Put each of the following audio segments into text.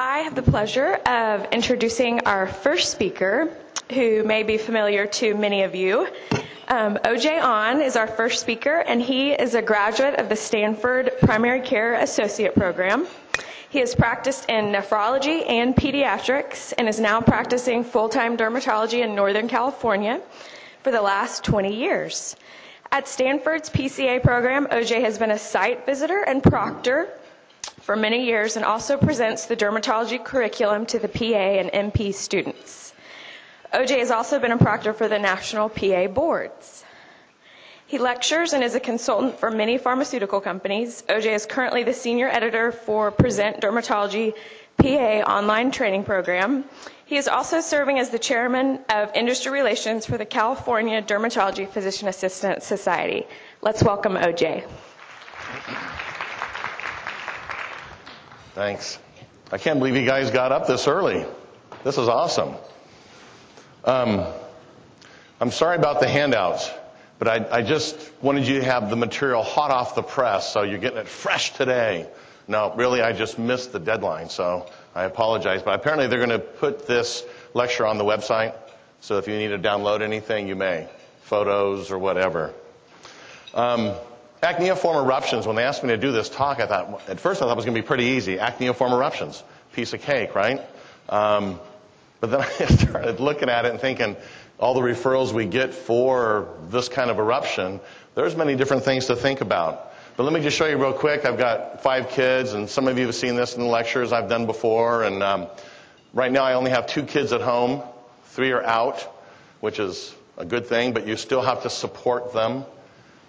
I have the pleasure of introducing our first speaker, who may be familiar to many of you. Um, OJ On is our first speaker, and he is a graduate of the Stanford Primary Care Associate Program. He has practiced in nephrology and pediatrics and is now practicing full time dermatology in Northern California for the last 20 years. At Stanford's PCA program, OJ has been a site visitor and proctor for many years and also presents the dermatology curriculum to the PA and NP students. OJ has also been a proctor for the national PA boards. He lectures and is a consultant for many pharmaceutical companies. OJ is currently the senior editor for Present Dermatology PA online training program. He is also serving as the chairman of industry relations for the California Dermatology Physician Assistant Society. Let's welcome OJ. Thanks. I can't believe you guys got up this early. This is awesome. Um, I'm sorry about the handouts, but I, I, just wanted you to have the material hot off the press, so you're getting it fresh today. No, really, I just missed the deadline, so I apologize. But apparently, they're going to put this lecture on the website, so if you need to download anything, you may, photos or whatever. Um, Acneiform eruptions, when they asked me to do this talk, I thought, at first I thought it was going to be pretty easy. Acneiform eruptions, piece of cake, right? Um, but then I started looking at it and thinking, all the referrals we get for this kind of eruption, there's many different things to think about. But let me just show you real quick. I've got five kids, and some of you have seen this in the lectures I've done before. And um, right now I only have two kids at home. Three are out, which is a good thing, but you still have to support them.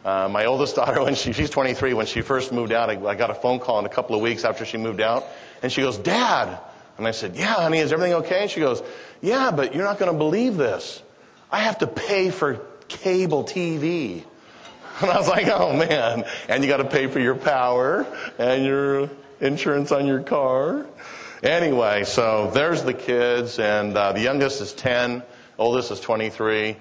Uh, my oldest daughter, when she, she's 23, when she first moved out, I, I got a phone call in a couple of weeks after she moved out, and she goes, Dad. And I said, Yeah, honey, is everything okay? And she goes, Yeah, but you're not going to believe this. I have to pay for cable TV. And I was like, oh man. And you got to pay for your power and your insurance on your car. Anyway, so there's the kids, and uh, the youngest is 10, oldest is 23,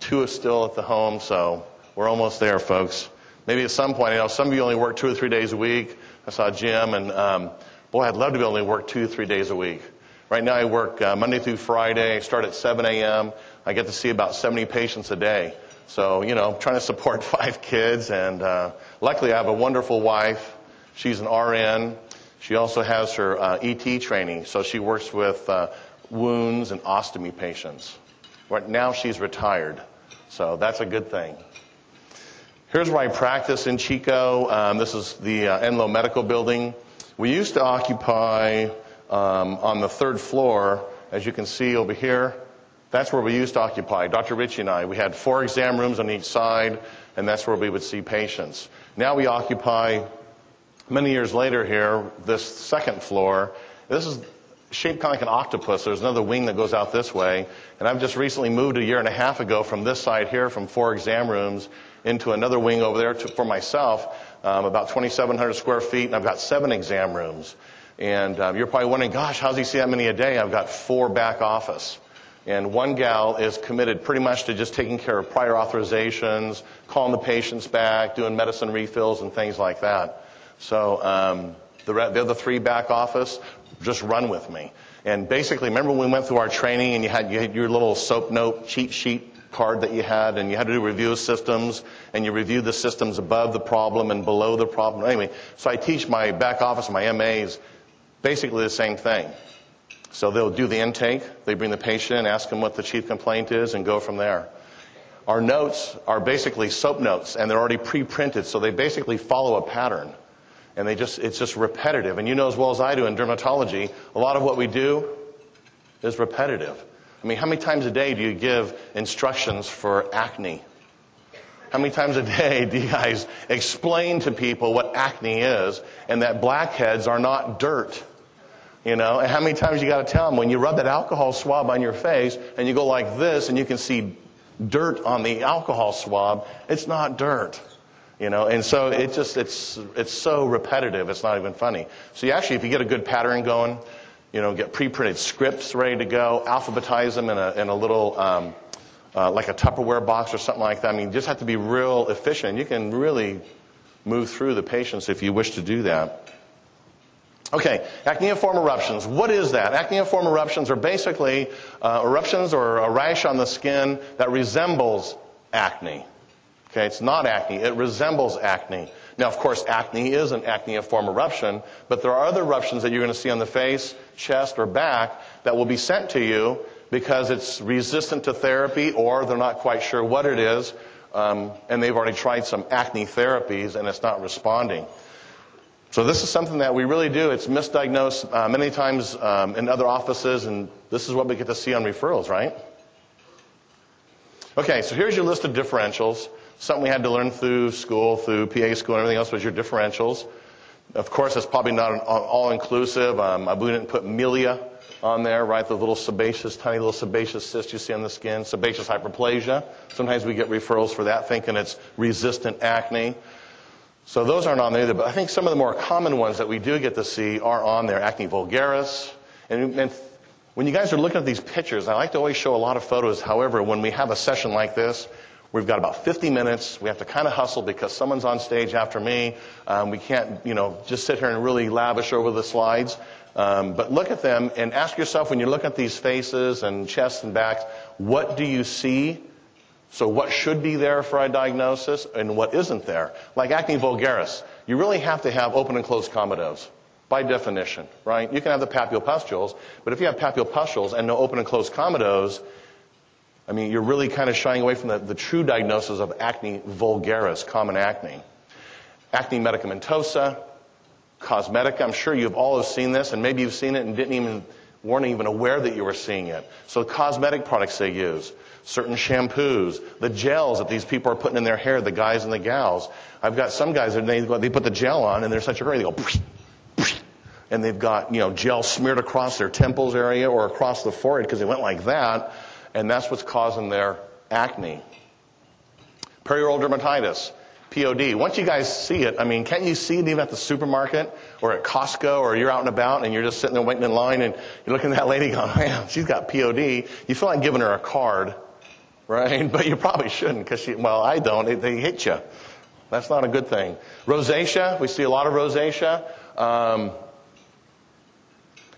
two is still at the home, so we're almost there, folks. Maybe at some point, you know, some of you only work two or three days a week. I saw Jim, and um, boy, I'd love to be to work two or three days a week. Right now, I work uh, Monday through Friday. I start at 7 a.m. I get to see about 70 patients a day. So, you know, I'm trying to support five kids, and uh, luckily, I have a wonderful wife. She's an RN. She also has her uh, ET training, so she works with uh, wounds and ostomy patients. Right now, she's retired, so that's a good thing. Here's where I practice in Chico. Um, this is the uh, Enloe Medical Building. We used to occupy um, on the third floor, as you can see over here. That's where we used to occupy, Dr. Ritchie and I. We had four exam rooms on each side, and that's where we would see patients. Now we occupy, many years later here, this second floor. This is shaped kind of like an octopus. There's another wing that goes out this way. And I've just recently moved a year and a half ago from this side here, from four exam rooms, into another wing over there to, for myself, um, about 2,700 square feet, and I've got seven exam rooms. And um, you're probably wondering, gosh, how's he see that many a day? I've got four back office. And one gal is committed pretty much to just taking care of prior authorizations, calling the patients back, doing medicine refills, and things like that. So um, the, the other three back office just run with me. And basically, remember when we went through our training and you had, you had your little soap note cheat sheet card that you had, and you had to do review systems, and you reviewed the systems above the problem and below the problem. Anyway, so I teach my back office, my MAs, basically the same thing. So they'll do the intake, they bring the patient ask them what the chief complaint is, and go from there. Our notes are basically soap notes, and they're already pre-printed, so they basically follow a pattern. And they just, it's just repetitive. And you know as well as I do in dermatology, a lot of what we do is repetitive. I mean, how many times a day do you give instructions for acne? How many times a day do you guys explain to people what acne is and that blackheads are not dirt? You know, and how many times you got to tell them when you rub that alcohol swab on your face and you go like this and you can see dirt on the alcohol swab, it's not dirt. You know, and so it just it's it's so repetitive, it's not even funny. So you actually if you get a good pattern going, you know, get pre-printed scripts ready to go, alphabetize them in a, in a little, um, uh, like a Tupperware box or something like that. I mean, you just have to be real efficient. You can really move through the patients if you wish to do that. Okay, acneiform eruptions. What is that? Acneiform eruptions are basically uh, eruptions or a rash on the skin that resembles acne. Okay, it's not acne, it resembles acne. Now, of course, acne is an acneiform eruption, but there are other eruptions that you're going to see on the face, chest, or back that will be sent to you because it's resistant to therapy or they're not quite sure what it is, um, and they've already tried some acne therapies and it's not responding. So this is something that we really do. It's misdiagnosed uh, many times um, in other offices, and this is what we get to see on referrals, right? Okay, so here's your list of differentials. Something we had to learn through school, through PA school, and everything else was your differentials. Of course, it's probably not all inclusive. Um, we didn't put milia on there, right? The little sebaceous, tiny little sebaceous cyst you see on the skin, sebaceous hyperplasia. Sometimes we get referrals for that, thinking it's resistant acne. So those aren't on there either, but I think some of the more common ones that we do get to see are on there. Acne vulgaris. And, and when you guys are looking at these pictures, I like to always show a lot of photos. However, when we have a session like this, We've got about 50 minutes. We have to kind of hustle because someone's on stage after me. Um, we can't, you know, just sit here and really lavish over the slides. Um, but look at them and ask yourself when you look at these faces and chests and backs, what do you see so what should be there for a diagnosis and what isn't there? Like acne vulgaris, you really have to have open and closed comedones by definition, right? You can have the papulopustules, but if you have papulopustules and no open and closed comedones, I mean, you're really kind of shying away from the, the true diagnosis of acne vulgaris, common acne. Acne medicamentosa, cosmetica. I'm sure you've all have seen this, and maybe you've seen it and didn't even weren't even aware that you were seeing it. So cosmetic products they use certain shampoos, the gels that these people are putting in their hair, the guys and the gals. I've got some guys that they, they put the gel on and they're such a hurry, they go, psh, psh, and they've got, you know, gel smeared across their temples area or across the forehead because they went like that, and that's what's causing their acne. Perioral dermatitis. POD. Once you guys see it, I mean, can't you see it even at the supermarket or at Costco or you're out and about and you're just sitting there waiting in line and you're looking at that lady going, man, she's got POD. You feel like giving her a card right? But you probably shouldn't because she, well, I don't. They, they hit you. That's not a good thing. Rosacea, we see a lot of rosacea. Um,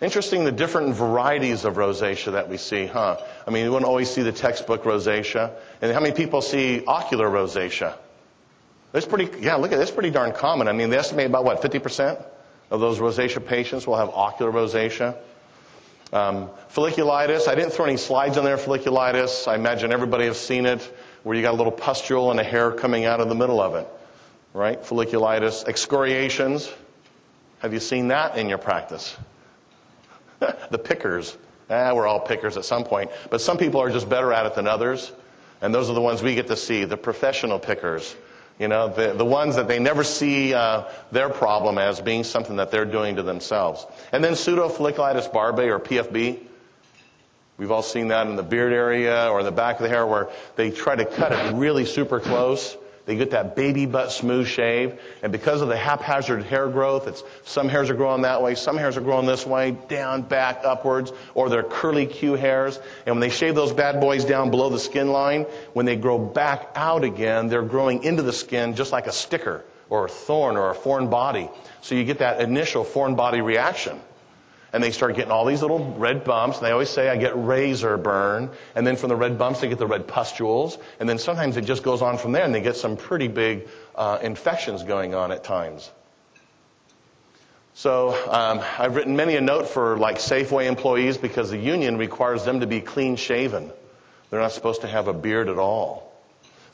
interesting the different varieties of rosacea that we see, huh? I mean, you wouldn't always see the textbook rosacea. And how many people see ocular rosacea? That's pretty, yeah, look at That's pretty darn common. I mean, they estimate about what, 50% of those rosacea patients will have ocular rosacea. Um, folliculitis, I didn't throw any slides on there. Folliculitis, I imagine everybody has seen it, where you got a little pustule and a hair coming out of the middle of it, right? Folliculitis, excoriations. Have you seen that in your practice? the pickers. Ah, we're all pickers at some point, but some people are just better at it than others, and those are the ones we get to see, the professional pickers. You know, the, the ones that they never see uh, their problem as being something that they're doing to themselves. And then pseudofolliculitis barbae or PFB. We've all seen that in the beard area or the back of the hair where they try to cut it really super close they get that baby butt smooth shave, and because of the haphazard hair growth, it's some hairs are growing that way, some hairs are growing this way, down, back, upwards, or they're curly Q hairs. And when they shave those bad boys down below the skin line, when they grow back out again, they're growing into the skin just like a sticker or a thorn or a foreign body. So you get that initial foreign body reaction and they start getting all these little red bumps. And they always say, I get razor burn. And then from the red bumps, they get the red pustules. And then sometimes it just goes on from there and they get some pretty big uh, infections going on at times. So um, I've written many a note for like Safeway employees because the union requires them to be clean shaven. They're not supposed to have a beard at all.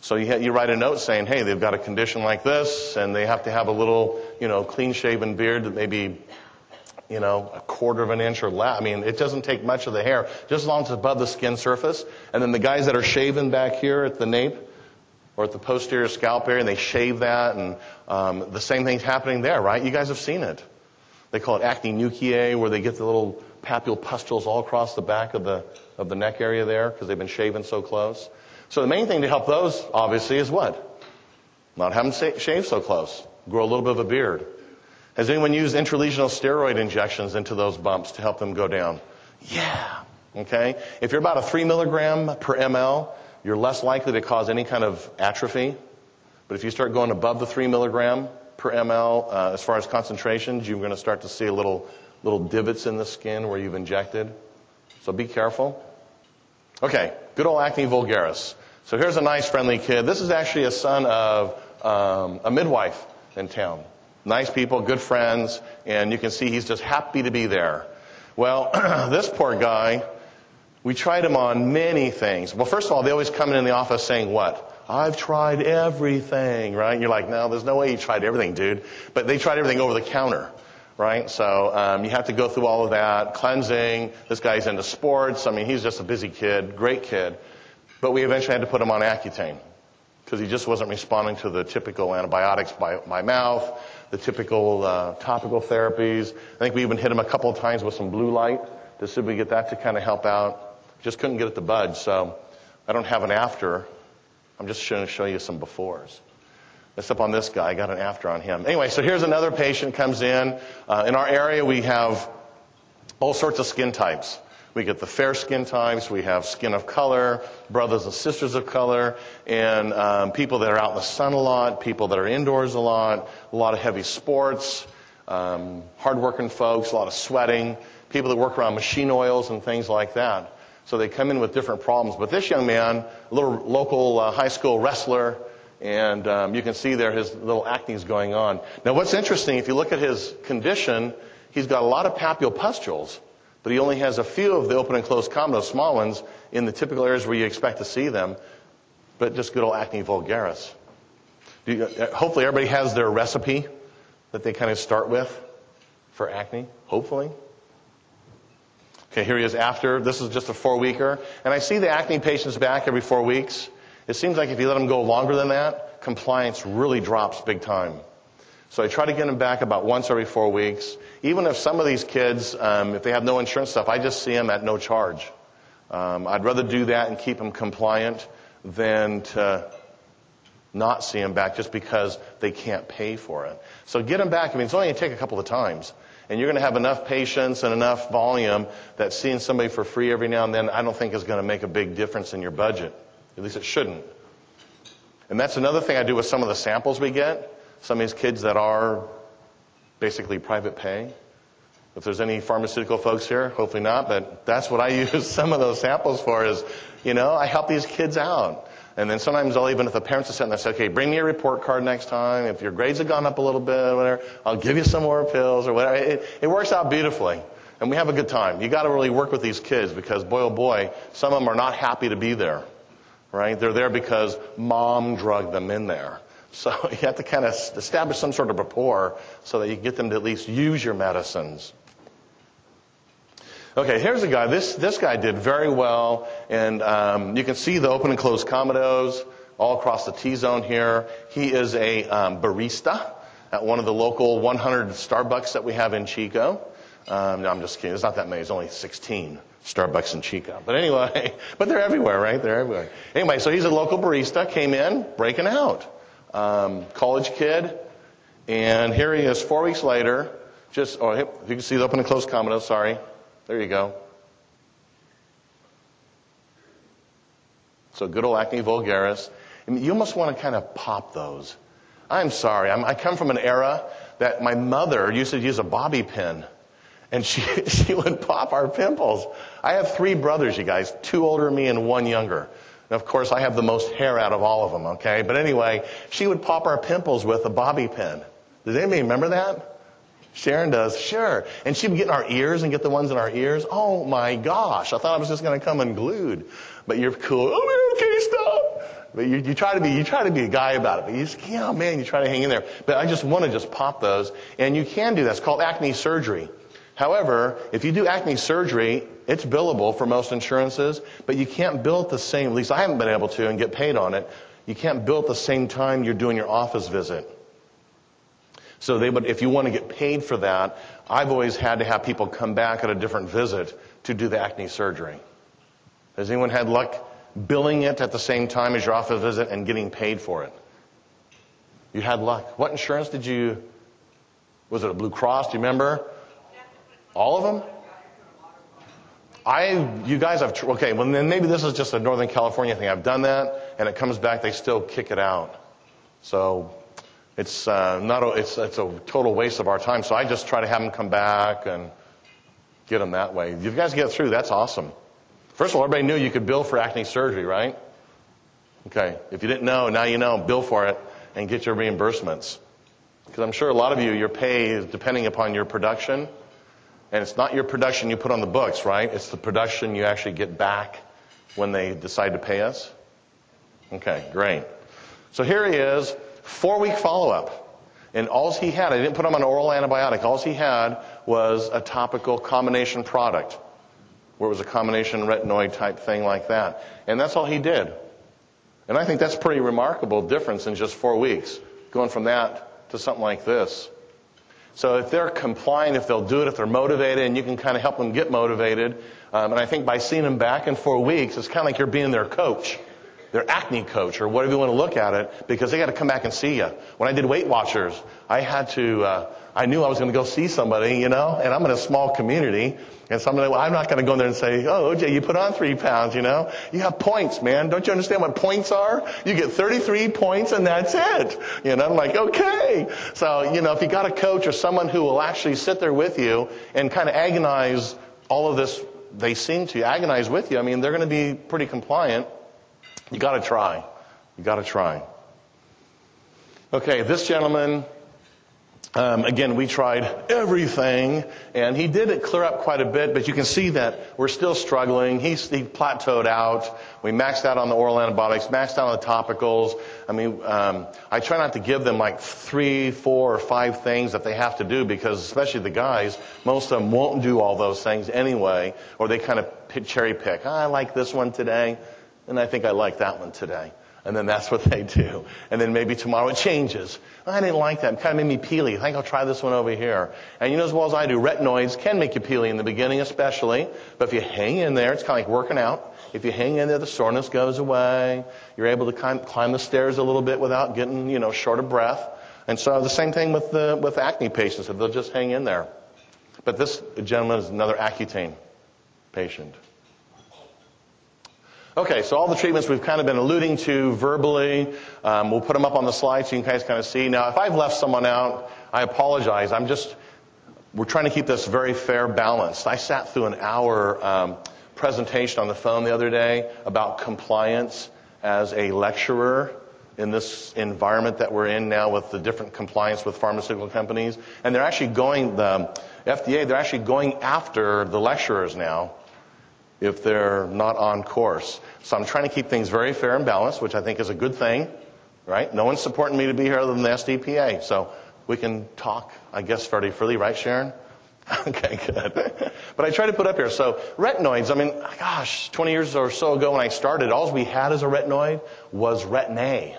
So you, ha- you write a note saying, hey, they've got a condition like this, and they have to have a little, you know, clean shaven beard that maybe you know, a quarter of an inch or less. I mean, it doesn't take much of the hair, just as long as it's above the skin surface. And then the guys that are shaven back here at the nape or at the posterior scalp area, and they shave that, and um, the same thing's happening there, right? You guys have seen it. They call it acne nuchae, where they get the little papulopustules all across the back of the of the neck area there because they've been shaven so close. So the main thing to help those, obviously, is what? Not have them shave so close. Grow a little bit of a beard. Has anyone used intralesional steroid injections into those bumps to help them go down? Yeah. Okay? If you're about a 3 milligram per ml, you're less likely to cause any kind of atrophy. But if you start going above the 3 milligram, per ml uh, as far as concentrations. You're going to start to see little little divots in the skin where you've injected. So be careful. Okay, good old acne vulgaris. So here's a nice, friendly kid. This is actually a son of um, a midwife in town. Nice people, good friends, and you can see he's just happy to be there. Well, this poor guy, we tried him on many things. Well, first of all, they always come in the office saying what? I've tried everything, right? And you're like, no, there's no way you tried everything, dude. But they tried everything over the counter right? So um, you have to go through all of that cleansing. This guy's into sports. I mean, he's just a busy kid, great kid. But we eventually had to put him on Accutane because he just wasn't responding to the typical antibiotics by, by mouth, the typical uh, topical therapies. I think we even hit him a couple of times with some blue light to see if we get that to kind of help out. Just couldn't get it to budge. So I don't have an after. I'm just going to show you some befores. That's up on this guy. I got an after on him. Anyway, so here's another patient comes in. Uh, in our area, we have all sorts of skin types. We get the fair skin types. We have skin of color, brothers and sisters of color, and um, people that are out in the sun a lot, people that are indoors a lot, a lot of heavy sports, um, hardworking folks, a lot of sweating, people that work around machine oils and things like that. So they come in with different problems. But this young man, a little local uh, high school wrestler, and um, you can see there his little acne is going on. Now, what's interesting, if you look at his condition, he's got a lot of papulopustules, but he only has a few of the open and closed comedones, small ones, in the typical areas where you expect to see them, but just good old acne vulgaris. You, uh, hopefully, everybody has their recipe that they kind of start with for acne, hopefully. Okay, here he is after. This is just a four weeker. And I see the acne patients back every four weeks. It seems like if you let them go longer than that, compliance really drops big time. So I try to get them back about once every four weeks. Even if some of these kids, um, if they have no insurance stuff, I just see them at no charge. Um, I'd rather do that and keep them compliant than to not see them back just because they can't pay for it. So get them back. I mean, it's only going to take a couple of times. And you're going to have enough patience and enough volume that seeing somebody for free every now and then, I don't think is going to make a big difference in your budget. At least it shouldn't. And that's another thing I do with some of the samples we get. Some of these kids that are basically private pay. If there's any pharmaceutical folks here, hopefully not, but that's what I use some of those samples for is, you know, I help these kids out. And then sometimes I'll even, if the parents are sitting there, say, okay, bring me a report card next time. If your grades have gone up a little bit, whatever, I'll give you some more pills or whatever. It, it works out beautifully. And we have a good time. You gotta really work with these kids because boy oh boy, some of them are not happy to be there right? They're there because mom drugged them in there. So you have to kind of establish some sort of rapport so that you get them to at least use your medicines. Okay, here's a guy. This this guy did very well, and um, you can see the open and closed comedones all across the T zone here. He is a um, barista at one of the local 100 Starbucks that we have in Chico. Um, no, I'm just kidding. It's not that many. It's only 16. Starbucks in Chico. But anyway, but they're everywhere, right? They're everywhere. Anyway, so he's a local barista, came in, breaking out. Um, college kid. And here he is four weeks later. Just, oh, you can see the open and closed comedo, sorry. There you go. So good old acne vulgaris. I mean, you almost want to kind of pop those. I'm sorry. I'm, I come from an era that my mother used to use a bobby pin and she, she would pop our pimples. I have three brothers, you guys, two older than me and one younger. And of course, I have the most hair out of all of them, okay? But anyway, she would pop our pimples with a bobby pin. Does anybody remember that? Sharon does, sure. And she would get in our ears and get the ones in our ears. Oh my gosh, I thought I was just going to come unglued. But you're cool. Oh, okay, stop. But you, you try to be, you try to be a guy about it. But you just, yeah, man, you try to hang in there. But I just want to just pop those. And you can do that. It's called acne surgery. However, if you do acne surgery, it's billable for most insurances, but you can't bill at the same, at least I haven't been able to and get paid on it. You can't bill at the same time you're doing your office visit. So they would, if you want to get paid for that, I've always had to have people come back at a different visit to do the acne surgery. Has anyone had luck billing it at the same time as your office visit and getting paid for it? You had luck. What insurance did you, was it a Blue Cross? Do you remember? All of them? I, you guys have, okay, well then maybe this is just a Northern California thing. I've done that and it comes back, they still kick it out. So it's uh, not a, it's it's a total waste of our time. So I just try to have them come back and get them that way. If you guys get through, that's awesome. First of all, everybody knew you could bill for acne surgery, right? Okay. If you didn't know, now you know. Bill for it and get your reimbursements. Because I'm sure a lot of you, your pay is depending upon your production. And it's not your production you put on the books, right? It's the production you actually get back when they decide to pay us. Okay, great. So here he is, four week follow up. And all he had, I didn't put him on an oral antibiotic, all he had was a topical combination product, where it was a combination retinoid type thing like that. And that's all he did. And I think that's pretty remarkable difference in just four weeks, going from that to something like this. So if they're compliant, if they'll do it, if they're motivated, and you can kind of help them get motivated, um, and I think by seeing them back in four weeks, it's kind of like you're being their coach their acne coach or whatever you want to look at it because they got to come back and see you. When I did Weight Watchers, I had to, uh, I knew I was going to go see somebody, you know, and I'm in a small community. And so I'm, like, well, I'm not going to go in there and say, oh, OJ, you put on three pounds, you know. You have points, man. Don't you understand what points are? You get 33 points and that's it. You know, I'm like, okay. So, you know, if you got a coach or someone who will actually sit there with you and kind of agonize all of this, they seem to agonize with you, I mean, they're going to be pretty compliant. You got to try. You got to try. Okay, this gentleman, um, again, we tried everything, and he did it clear up quite a bit, but you can see that we're still struggling. He's, he plateaued out. We maxed out on the oral antibiotics, maxed out on the topicals. I mean, um, I try not to give them like three, four, or five things that they have to do because, especially the guys, most of them won't do all those things anyway, or they kind of cherry pick. Oh, I like this one today and I think I like that one today. And then that's what they do. And then maybe tomorrow it changes. I didn't like that. It kind of made me peely. I think I'll try this one over here. And you know as well as I do, retinoids can make you peely in the beginning especially. But if you hang in there, it's kind of like working out. If you hang in there, the soreness goes away. You're able to climb, climb the stairs a little bit without getting, you know, short of breath. And so the same thing with the, with acne patients. If they'll just hang in there. But this gentleman is another Accutane patient. Okay, so all the treatments we've kind of been alluding to verbally. Um, we'll put them up on the slide so you guys kind of see. Now, if I've left someone out, I apologize. I'm just, we're trying to keep this very fair balanced. I sat through an hour um, presentation on the phone the other day about compliance as a lecturer in this environment that we're in now with the different compliance with pharmaceutical companies. And they're actually going, the FDA, they're actually going after the lecturers now if they're not on course. So I'm trying to keep things very fair and balanced, which I think is a good thing, right? No one's supporting me to be here other than the SDPA. So we can talk, I guess, fairly freely, right, Sharon? okay, good. but I try to put up here. So retinoids, I mean, gosh, 20 years or so ago when I started, all we had as a retinoid was Retin-A.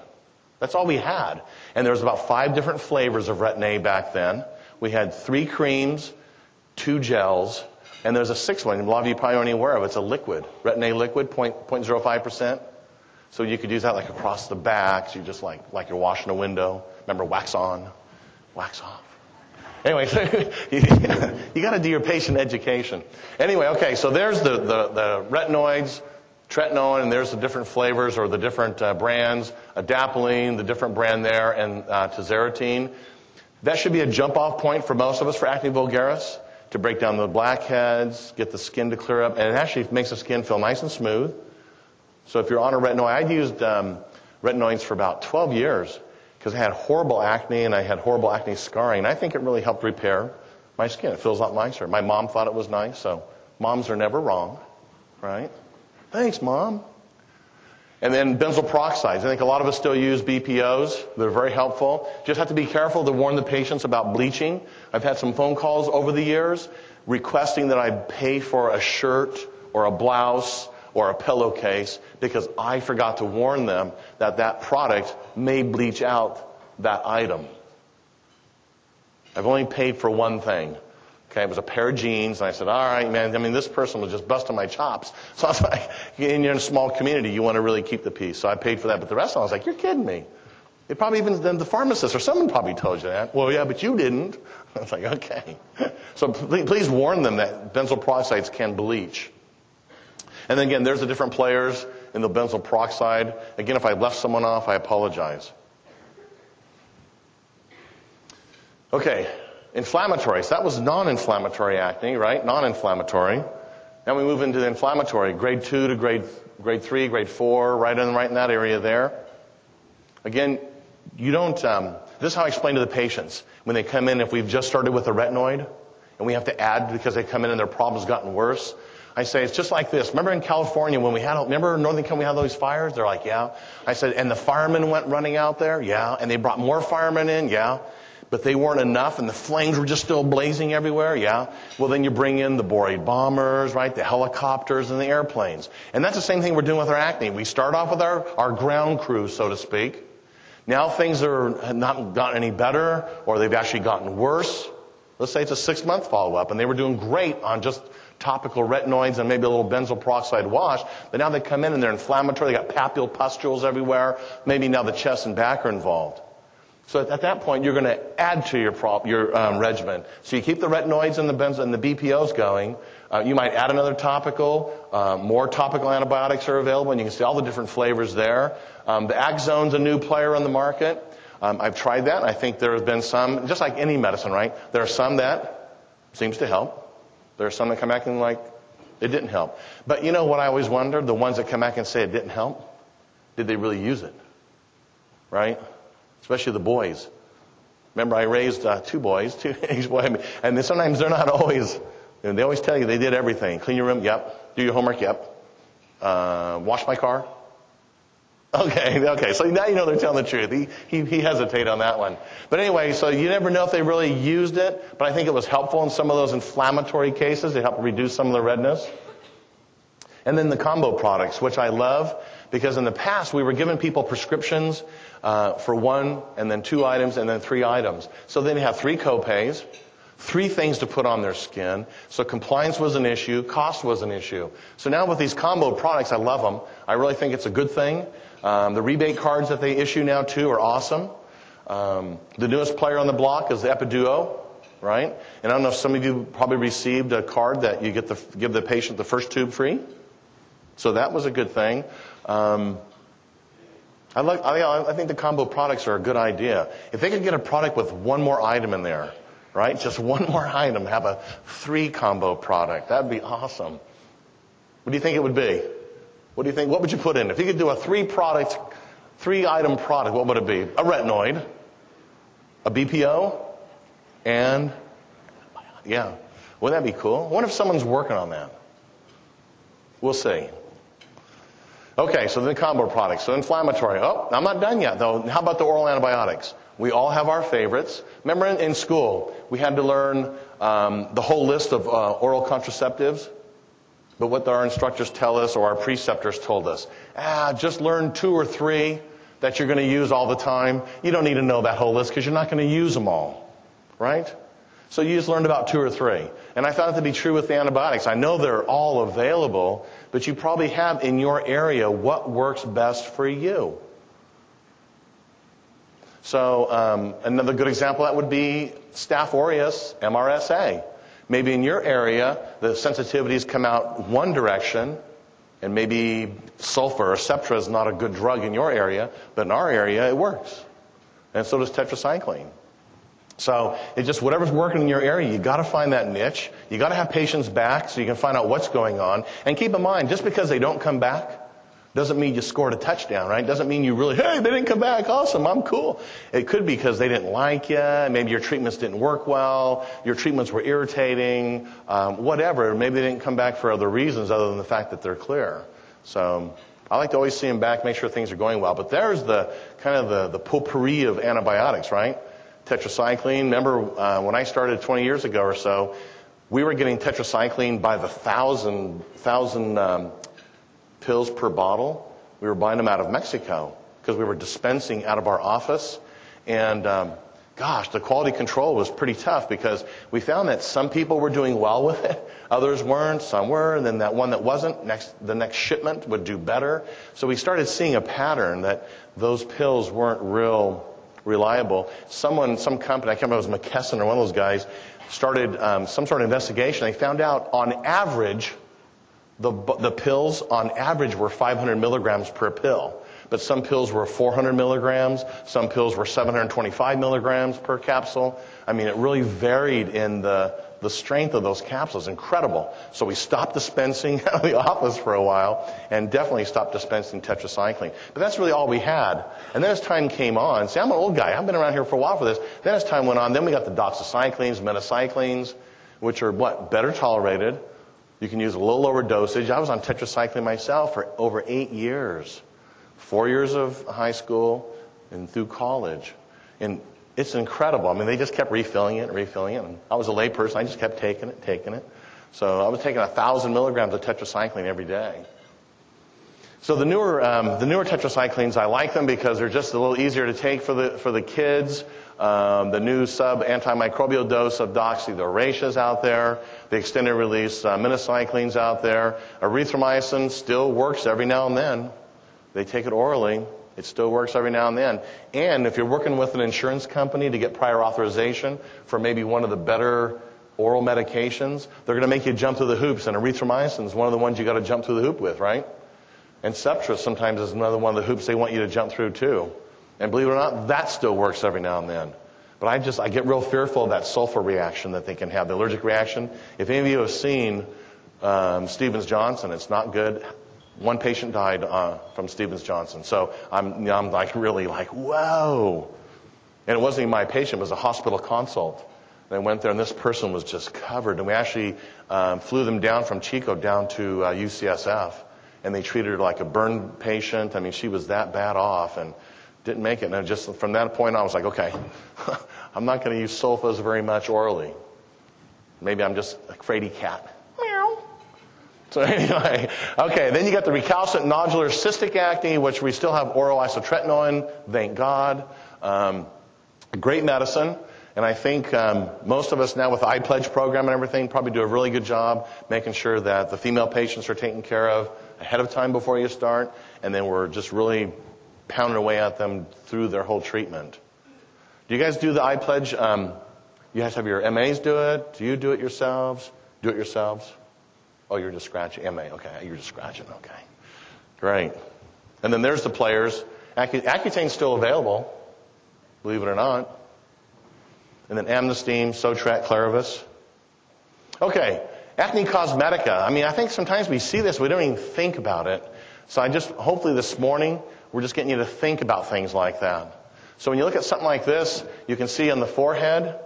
That's all we had. And there was about five different flavors of Retin-A back then. We had three creams, two gels, and there's a sixth one, a lot of you probably aren't aware of. It's a liquid, Retin-A liquid, 0.05%. So you could use that like across the back. So you just like, like you're washing a window. Remember, wax on, wax off. Anyway, you got to do your patient education. Anyway, okay, so there's the, the, the retinoids, tretinoin, and there's the different flavors or the different uh, brands. Adapalene, the different brand there, and uh, tazarotene. That should be a jump off point for most of us for acne vulgaris to break down the blackheads, get the skin to clear up, and it actually makes the skin feel nice and smooth. So if you're on a retinoid, I used um, retinoids for about 12 years because I had horrible acne and I had horrible acne scarring. And I think it really helped repair my skin. It feels a lot nicer. My mom thought it was nice, so moms are never wrong, right? Thanks, mom. And then benzoyl peroxides. I think a lot of us still use BPOs. They're very helpful. Just have to be careful to warn the patients about bleaching. I've had some phone calls over the years requesting that I pay for a shirt or a blouse or a pillowcase because I forgot to warn them that that product may bleach out that item. I've only paid for one thing. Okay, it was a pair of jeans, and I said, all right, man, I mean, this person was just busting my chops. So I was like, you're in a small community, you want to really keep the peace. So I paid for that, but the rest of it, I was like, you're kidding me. It probably even, then the pharmacist or someone probably told you that. Well, yeah, but you didn't. I was like, okay. So please, warn them that benzoyl peroxides can bleach. And then again, there's the different players in the benzoyl peroxide. Again, if I left someone off, I apologize. Okay, inflammatory. So that was non-inflammatory acne, right? Non-inflammatory. Then we move into the inflammatory, grade two to grade grade three, grade four, right in right in that area there. Again, you don't. Um, this is how I explain to the patients when they come in. If we've just started with a retinoid and we have to add because they come in and their problem's gotten worse, I say it's just like this. Remember in California when we had, remember in Northern California we had those fires? They're like, yeah. I said, and the firemen went running out there? Yeah. And they brought more firemen in? Yeah. But they weren't enough and the flames were just still blazing everywhere? Yeah. Well then you bring in the borate bombers, right? The helicopters and the airplanes. And that's the same thing we're doing with our acne. We start off with our, our ground crew, so to speak. Now things are not gotten any better or they've actually gotten worse. Let's say it's a six month follow up and they were doing great on just topical retinoids and maybe a little benzoyl peroxide wash, but now they come in and they're inflammatory, they got papule pustules everywhere, maybe now the chest and back are involved. So at that point, you're going to add to your, prop, your um, regimen. So you keep the retinoids and the benzo and the BPOs going. Uh, you might add another topical. Uh, more topical antibiotics are available, and you can see all the different flavors there. Um, the Aczone a new player on the market. Um, I've tried that. And I think there have been some, just like any medicine, right? There are some that seems to help. There are some that come back and like, it didn't help. But you know what I always wonder? The ones that come back and say it didn't help, did they really use it? Right? Especially the boys. Remember, I raised uh, two boys, two each boy, and sometimes they're not always. And they always tell you they did everything. Clean your room, yep. Do your homework, yep. Uh, wash my car, Okay, okay. So now you know they're telling the truth. He, he, he hesitated on that one. But anyway, so you never know if they really used it, but I think it was helpful in some of those inflammatory cases. It helped reduce some of the redness. And then the combo products, which I love because in the past we were giving people prescriptions uh, for one and then two items and then three items. So then they have three copays, three things to put on their skin. So compliance was an issue, cost was an issue. So now with these combo products, I love them. I really think it's a good thing. Um, the rebate cards that they issue now too are awesome. Um, the newest player on the block is the Epiduo, right? And I don't know if some of you probably received a card that you get the give the patient the first tube free. So that was a good thing. Um, I like. I, I think the combo products are a good idea. If they could get a product with one more item in there, right? Just one more item, have a three combo product. That'd be awesome. What do you think it would be? What do you think? What would you put in? If you could do a three product, three item product, what would it be? A retinoid, a BPO, and yeah. Wouldn't that be cool? What if someone's working on that? We'll see. Okay, so the combo products. So inflammatory. Oh, I'm not done yet though. How about the oral antibiotics? We all have our favorites. Remember in, in school, we had to learn um, the whole list of uh, oral contraceptives but what our instructors tell us or our preceptors told us. Ah, just learn two or three that you're going to use all the time. You don't need to know that whole list because you're not going to use them all. Right? So you just learned about two or three. And I found it to be true with the antibiotics. I know they're all available, but you probably have in your area what works best for you. So um, another good example that would be Staph aureus MRSA. Maybe in your area, the sensitivities come out one direction, and maybe sulfur or Septra is not a good drug in your area, but in our area, it works. And so does tetracycline. So it just whatever's working in your area, you got to find that niche. You got to have patients back so you can find out what's going on. And keep in mind, just because they don't come back doesn't mean you scored a touchdown, right? Doesn't mean you really, hey, they didn't come back. Awesome. I'm cool. It could be because they didn't like you. Maybe your treatments didn't work well. Your treatments were irritating. Um, whatever. Maybe they didn't come back for other reasons other than the fact that they're clear. So I like to always see them back, make sure things are going well. But there's the kind of the, the potpourri of antibiotics, right? Tetracycline. Remember uh, when I started 20 years ago or so, we were getting tetracycline by the thousand, thousand um, pills per bottle. We were buying them out of Mexico because we were dispensing out of our office. And um, gosh, the quality control was pretty tough because we found that some people were doing well with it, others weren't, some were, and then that one that wasn't, next the next shipment would do better. So we started seeing a pattern that those pills weren't real reliable. Someone, some company, I can't remember it was McKesson or one of those guys, started um, some sort of investigation. They found out on average the, the pills on average were 500 milligrams per pill. but some pills were 400 milligrams, some pills were 725 milligrams per capsule. I mean, it really varied in the, the strength of those capsules. Incredible. So we stopped dispensing out of the office for a while and definitely stopped dispensing tetracycline. But that's really all we had. And then as time came on, see, I'm an old guy. I've been around here for a while for this. Then as time went on, then we got the doxycyclines, minocyclines, which are what? Better tolerated. You can use a little lower dosage. I was on tetracycline myself for over eight years. Four years of high school and through college. And it's incredible. I mean, they just kept refilling it and refilling it. And I was a layperson. I just kept taking it, taking it. So I was taking a thousand milligrams of tetracycline every day. So the newer, um, the newer tetracyclines, I like them because they're just a little easier to take for the, for the kids. Um, the new sub antimicrobial dose of doxy, the Oracea out there. The extended release uh, minocyclines out there. Erythromycin still works every now and then. They take it orally. It still works every now and then. And if you're working with an insurance company to get prior authorization for maybe one of the better oral medications, they're going to make you jump through the hoops. And erythromycin is one of the ones you got to jump through the hoop with, right? And Septra sometimes is another one of the hoops they want you to jump through too. And believe it or not, that still works every now and then. But I just, I get real fearful of that sulfur reaction that they can have, the allergic reaction. If any of you have seen um, Stevens Johnson, it's not good. One patient died uh, from Stevens Johnson. So I'm, I'm like really like, whoa. And it wasn't even my patient, it was a hospital consult. And I went there and this person was just covered. And we actually um, flew them down from Chico down to uh, UCSF. And they treated her like a burn patient. I mean, she was that bad off and didn't make it. And just from that point on, I was like, okay, I'm not going to use sulfas very much orally. Maybe I'm just a fraidy cat. So anyway, okay, then you got the recalcitrant nodular cystic acne, which we still have oral isotretinoin, thank God. Um, great medicine. And I think um, most of us now with the iPledge program and everything probably do a really good job making sure that the female patients are taken care of ahead of time before you start, and then we're just really pounding away at them through their whole treatment. Do you guys do the iPledge? Um, you guys have your MAs do it? Do you do it yourselves? Do it yourselves? Oh, you're just scratching. MA, okay. You're just scratching, okay. Great. And then there's the players. Accutane's still available, believe it or not. And then Amnesteem, Sotret, Claravis. Okay, acne cosmetica. I mean, I think sometimes we see this, we don't even think about it. So I just, hopefully this morning, we're just getting you to think about things like that. So when you look at something like this, you can see on the forehead,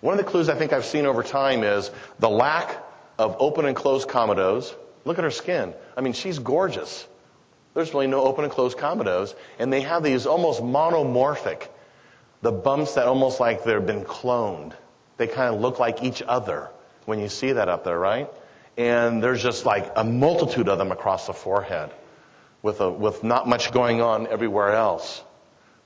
one of the clues I think I've seen over time is the lack of open and closed comedoes. Look at her skin. I mean, she's gorgeous. There's really no open and closed comedoes. And they have these almost monomorphic, the bumps that almost like they've been cloned. They kind of look like each other when you see that up there, right? And there's just like a multitude of them across the forehead with, a, with not much going on everywhere else.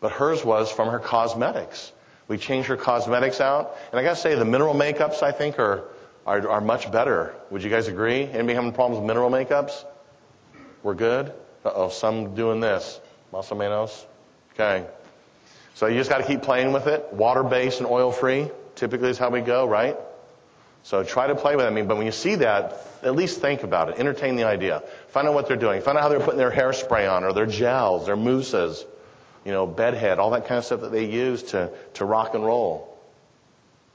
But hers was from her cosmetics. We changed her cosmetics out. And I gotta say, the mineral makeups, I think, are are, are much better. Would you guys agree? Anybody having problems with mineral makeups? We're good? Uh-oh, some doing this. Más o menos? Okay. So you just got to keep playing with it. Water-based and oil-free typically is how we go, right? So try to play with it. I mean, but when you see that, at least think about it. Entertain the idea. Find out what they're doing. Find out how they're putting their hairspray on or their gels, their mousses, you know, bedhead, all that kind of stuff that they use to, to rock and roll.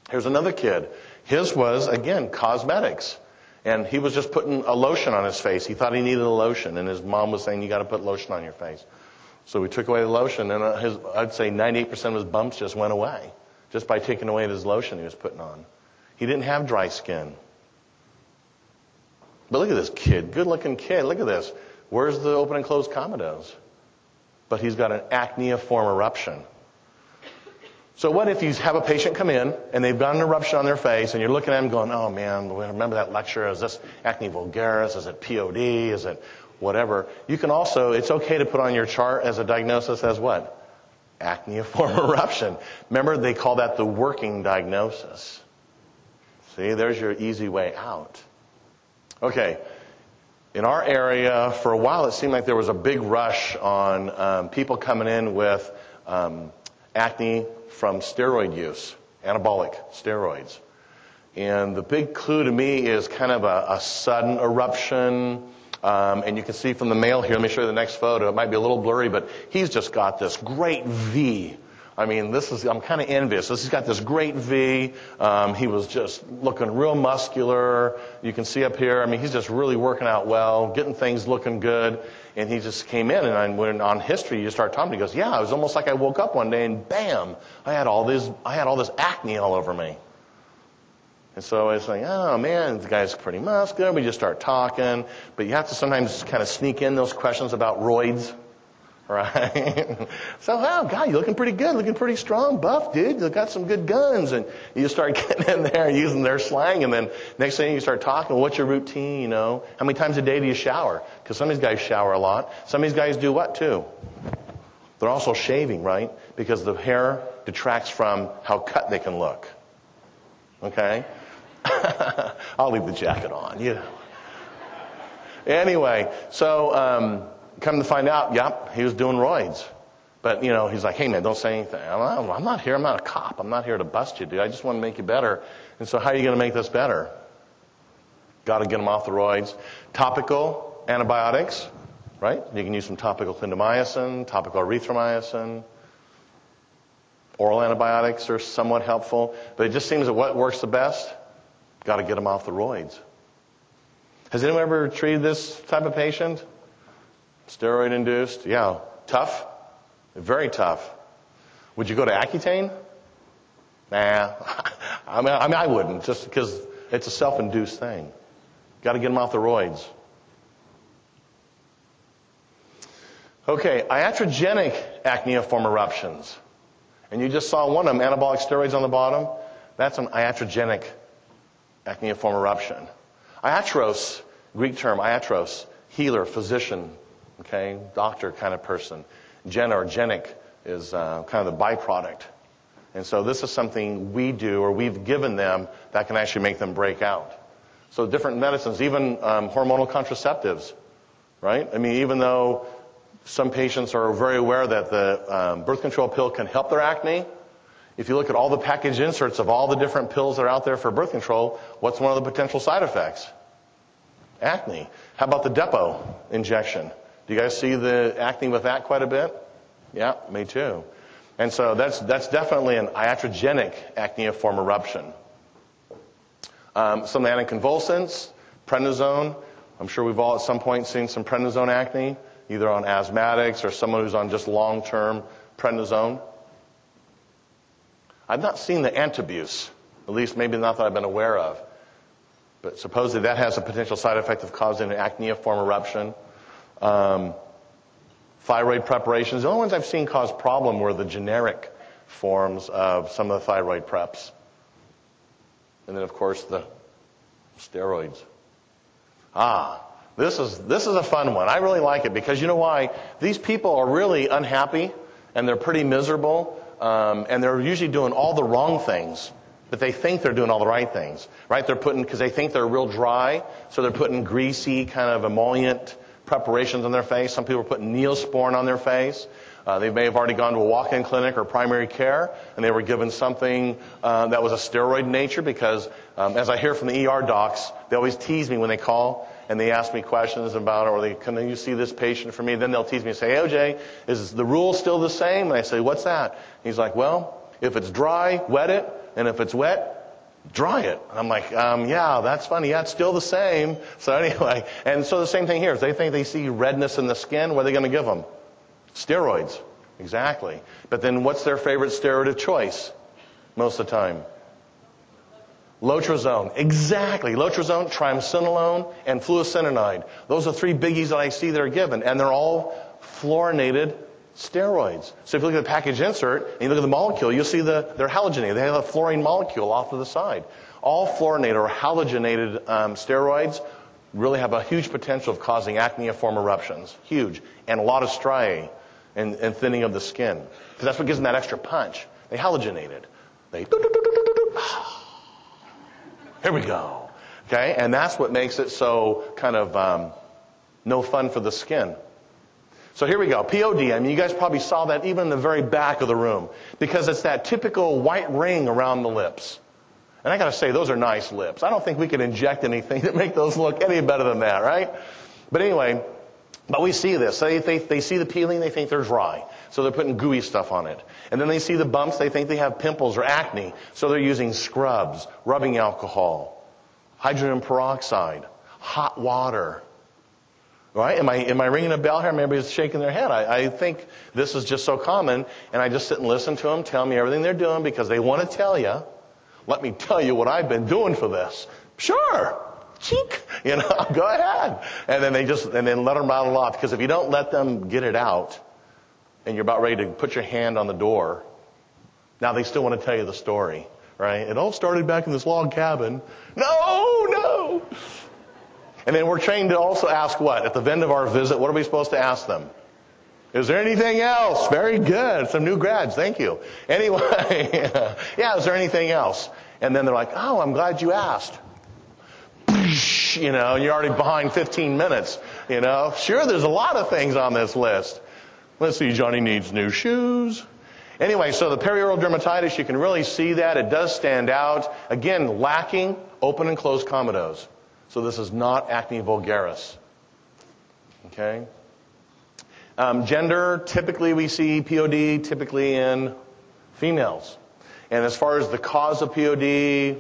Here's another kid. His was, again, cosmetics. And he was just putting a lotion on his face. He thought he needed a lotion, and his mom was saying, you got to put lotion on your face. So we took away the lotion, and uh, his, I'd say 98% of his bumps just went away just by taking away his lotion he was putting on. He didn't have dry skin. But look at this kid, good looking kid. Look at this. Where's the open and closed comedoes? But he's got an acneiform eruption. So what if you have a patient come in and they've got an eruption on their face and you're looking at them going, oh man, remember that lecture? Is this acne vulgaris? Is it POD? Is it whatever? You can also, it's okay to put on your chart as a diagnosis as what? Acneiform eruption. Remember they call that the working diagnosis. See, there's your easy way out. Okay. In our area, for a while, it seemed like there was a big rush on um, people coming in with um, acne from steroid use, anabolic steroids. And the big clue to me is kind of a, a sudden eruption, Um, and you can see from the male here, let me show you the next photo. It might be a little blurry, but he's just got this great V. I mean, this is, I'm kind of envious. This, he's got this great V. Um, he was just looking real muscular. You can see up here, I mean, he's just really working out well, getting things looking good. And he just came in, and I, when on history you start talking, he goes, "Yeah, it was almost like I woke up one day and bam, I had all this, I had all this acne all over me." And so I was like, "Oh man, the guy's pretty muscular." We just start talking, but you have to sometimes kind of sneak in those questions about roids, right? so, oh God, you're looking pretty good, looking pretty strong, buff, dude. You got some good guns, and you start getting in there using their slang, and then next thing you start talking, what's your routine? You know, how many times a day do you shower? Because some of these guys shower a lot. Some of these guys do what too? They're also shaving, right? Because the hair detracts from how cut they can look. Okay? I'll leave the jacket on, you. Anyway, so um, come to find out, yep, he was doing roids. But, you know, he's like, hey, man, don't say anything. I'm not, I'm not here. I'm not a cop. I'm not here to bust you, dude. I just want to make you better. And so how are you going to make this better? Got to get them off the roids. Topical antibiotics, right? You can use some topical clindamycin, topical erythromycin. Oral antibiotics are somewhat helpful, but it just seems that what works the best? Got to get them off the roids. Has anyone ever treated this type of patient? Steroid induced? Yeah. Tough? Very tough. Would you go to Accutane? Nah. I mean, I mean, I wouldn't, just because it's a self-induced thing. Got to get them off the roids. Okay, iatrogenic acneiform eruptions. And you just saw one of them, anabolic steroids on the bottom. That's an iatrogenic acneiform eruption. Iatros, Greek term, iatros, healer, physician, okay, doctor kind of person. Gen or genic is uh, kind of the byproduct. And so this is something we do or we've given them that can actually make them break out. So different medicines, even um, hormonal contraceptives, right? I mean, even though some patients are very aware that the um, birth control pill can help their acne, if you look at all the package inserts of all the different pills that are out there for birth control, what's one of the potential side effects? Acne. How about the Depo injection? Do you guys see the acne with that quite a bit? Yeah, me too. And so that's, that's definitely an iatrogenic acneiform eruption. Um, some anticonvulsants, prednisone. I'm sure we've all at some point seen some prednisone acne, either on asthmatics or someone who's on just long-term prednisone. I've not seen the antabuse, at least maybe not that I've been aware of. But supposedly that has a potential side effect of causing an acneiform eruption. Um, thyroid preparations. The only ones I've seen cause problem were the generic forms of some of the thyroid preps. And then, of course, the steroids. Ah, this is, this is a fun one. I really like it because you know why? These people are really unhappy and they're pretty miserable um, and they're usually doing all the wrong things, but they think they're doing all the right things, right? They're putting, because they think they're real dry, so they're putting greasy kind of emollient preparations on their face. Some people are putting neosporin on their face. Uh, they may have already gone to a walk-in clinic or primary care, and they were given something uh, that was a steroid nature because, um, as I hear from the ER docs, they always tease me when they call and they ask me questions about it, or they, can you see this patient for me? Then they'll tease me and say, hey, OJ, is the rule still the same? And I say, what's that? And he's like, well, if it's dry, wet it, and if it's wet, dry it. And I'm like, um, yeah, that's funny. Yeah, it's still the same. So anyway, and so the same thing here. If they think they see redness in the skin, what are they going to give them? Steroids. Exactly. But then what's their favorite steroid of choice? Most of the time. Lorazone. Exactly. Lorazone, triamcinolone, and fluocinolone. Those are three biggies that I see that are given, and they're all fluorinated steroids. So if you look at the package insert and you look at the molecule, you'll see the, they're halogenated. They have a fluorine molecule off to the side. All fluorinated or halogenated um, steroids really have a huge potential of causing acneiform eruptions. Huge. And a lot of striae and, and thinning of the skin. Because that's what gives them that extra punch. They halogenated. They Here we go. Okay? And that's what makes it so kind of um, no fun for the skin. So here we go. POD. I mean, you guys probably saw that even in the very back of the room because it's that typical white ring around the lips. And I got to say, those are nice lips. I don't think we can inject anything to make those look any better than that, right? But anyway, but we see this. They, they, they see the peeling, they think they're dry. So they're putting gooey stuff on it. And then they see the bumps, they think they have pimples or acne. So they're using scrubs, rubbing alcohol, hydrogen peroxide, hot water. Right? Am I, am I ringing a bell here? Everybody's shaking their head. I, I think this is just so common. And I just sit and listen to them tell me everything they're doing because they want to tell you. Let me tell you what I've been doing for this. Sure. Cheek. You know, go ahead. And then they just, and then let them rattle off. Because if you don't let them get it out, and you're about ready to put your hand on the door, now they still want to tell you the story, right? It all started back in this log cabin. No, no. And then we're trained to also ask what? At the end of our visit, what are we supposed to ask them? Is there anything else? Very good. Some new grads. Thank you. Anyway, yeah, is there anything else? And then they're like, oh, I'm glad you asked. You know, you're already behind 15 minutes. You know, sure, there's a lot of things on this list. Let's see, Johnny needs new shoes. Anyway, so the perioral dermatitis, you can really see that. It does stand out. Again, lacking open and closed comedones. So this is not acne vulgaris. Okay? Um, gender, typically we see POD typically in females. And as far as the cause of POD,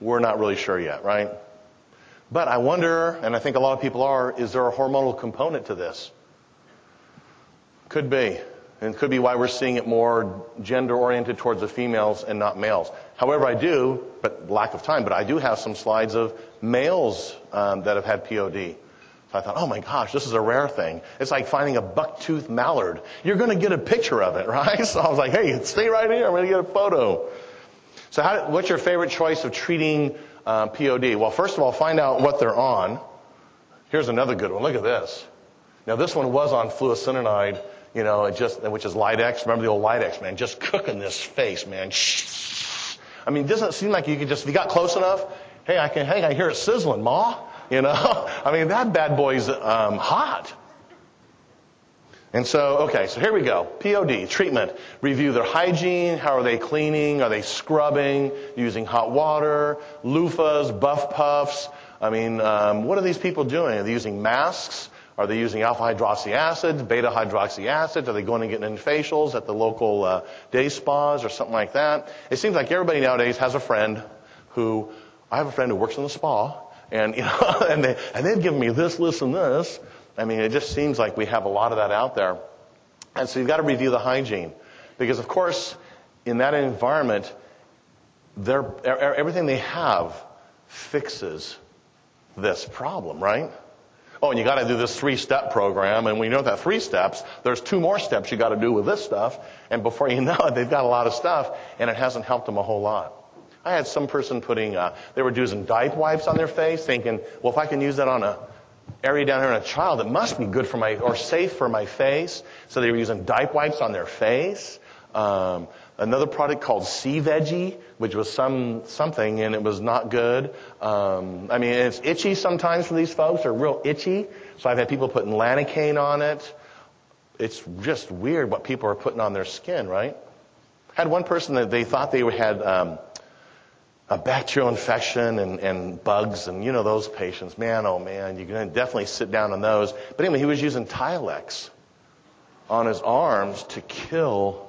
we're not really sure yet, right? But I wonder, and I think a lot of people are, is there a hormonal component to this? Could be. And it could be why we're seeing it more gender oriented towards the females and not males. However, I do, but lack of time, but I do have some slides of males um, that have had POD. So I thought, oh my gosh, this is a rare thing. It's like finding a buck-toothed mallard. You're going to get a picture of it, right? So I was like, hey, stay right here. I'm going to get a photo. So how, what's your favorite choice of treating uh, POD? Well, first of all, find out what they're on. Here's another good one. Look at this. Now, this one was on fluocinolone you know, it just, which is Lidex. Remember the old Lidex, man? Just cooking this face, man. I mean, doesn't it seem like you could just, if you got close enough, hey, I can, hey, I hear it sizzling, ma. You know, I mean, that bad boy's um, hot. And so, okay, so here we go. POD, treatment. Review their hygiene. How are they cleaning? Are they scrubbing? Using hot water? Loofahs, buff puffs? I mean, um, what are these people doing? Are they using masks? Are they using alpha hydroxy acid, beta hydroxy acid? Are they going and getting facials at the local uh, day spas or something like that? It seems like everybody nowadays has a friend who, I have a friend who works in the spa, and you know, and they and they've given me this, this, and this. I mean, it just seems like we have a lot of that out there, and so you've got to review the hygiene, because of course, in that environment, their everything they have fixes this problem, right? Oh, and you got to do this three step program. And we know that three steps, there's two more steps you got to do with this stuff. And before you know it, they've got a lot of stuff and it hasn't helped them a whole lot. I had some person putting, uh, they were using diaper wipes on their face thinking, well, if I can use that on a area down here in a child, it must be good for my, or safe for my face. So they were using diaper wipes on their face. Um, another product called Sea Veggie, which was some something, and it was not good. Um, I mean, it's itchy sometimes for these folks. They're real itchy. So I've had people putting Lanacane on it. It's just weird what people are putting on their skin, right? Had one person that they thought they had um, a bacterial infection and, and bugs, and you know those patients. Man, oh man, you can definitely sit down on those. But anyway, he was using Tilex on his arms to kill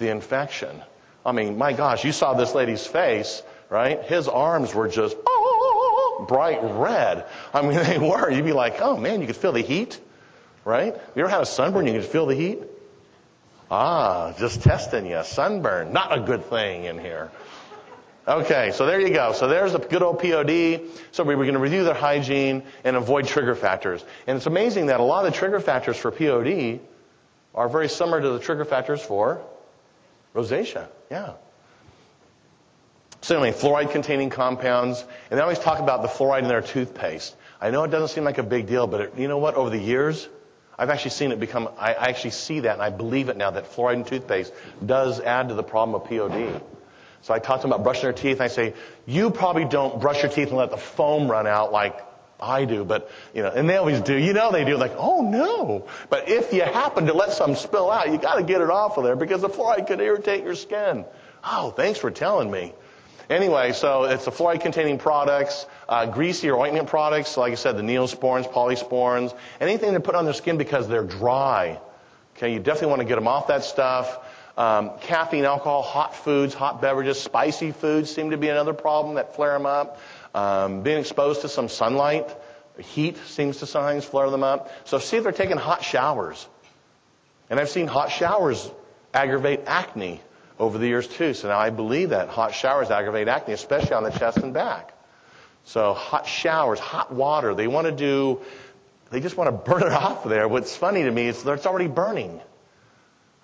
the infection. I mean, my gosh, you saw this lady's face, right? His arms were just bright red. I mean, they were. You'd be like, oh man, you could feel the heat, right? You ever had a sunburn? You could feel the heat. Ah, just testing you. Sunburn, not a good thing in here. Okay, so there you go. So there's a good old POD. So we were going to review their hygiene and avoid trigger factors. And it's amazing that a lot of the trigger factors for POD are very similar to the trigger factors for Rosacea, yeah. So anyway, fluoride-containing compounds, and they always talk about the fluoride in their toothpaste. I know it doesn't seem like a big deal, but it, you know what? Over the years, I've actually seen it become. I, I actually see that, and I believe it now that fluoride in toothpaste does add to the problem of POD. So I talk to them about brushing their teeth, and I say, you probably don't brush your teeth and let the foam run out like I do, but, you know, and they always do. You know they do. Like, oh no. But if you happen to let some spill out, you gotta get it off of there because the fluoride could irritate your skin. Oh, thanks for telling me. Anyway, so it's the fluoride containing products, uh, greasy or ointment products, like I said, the neosporins, polysporins, anything they put on their skin because they're dry. Okay, you definitely want to get them off that stuff. Um, caffeine, alcohol, hot foods, hot beverages, spicy foods seem to be another problem that flare them up. Um, being exposed to some sunlight, heat seems to sometimes flare them up. So see if they're taking hot showers. And I've seen hot showers aggravate acne over the years too. So now I believe that hot showers aggravate acne, especially on the chest and back. So hot showers, hot water, they want to do, they just want to burn it off there. What's funny to me is that it's already burning.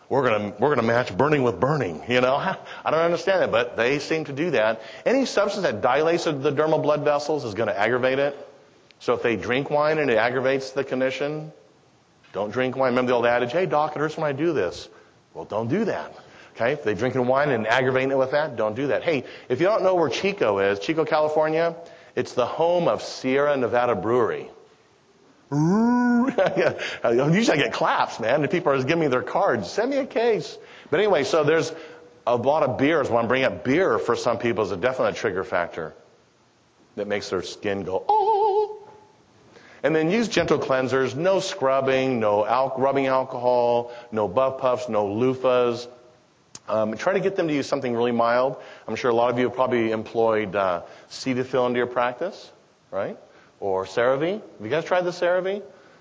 We're gonna, we're gonna match burning with burning, you know? I don't understand it, but they seem to do that. Any substance that dilates the dermal blood vessels is gonna aggravate it. So if they drink wine and it aggravates the condition, don't drink wine. Remember the old adage, hey doc, it hurts when I do this. Well, don't do that. Okay, if they're drinking wine and aggravating it with that, don't do that. Hey, if you don't know where Chico is, Chico, California, it's the home of Sierra Nevada Brewery. Usually I get claps, man. The people are just giving me their cards. Send me a case. But anyway, so there's a lot of beers. When I bring up beer for some people is a definite trigger factor that makes their skin go, oh. And then use gentle cleansers. No scrubbing, no al- rubbing alcohol, no buff puffs, no loofahs. Um, try to get them to use something really mild. I'm sure a lot of you have probably employed uh, Cetaphil into your practice, right? Or CeraVe. Have you guys tried the CeraVe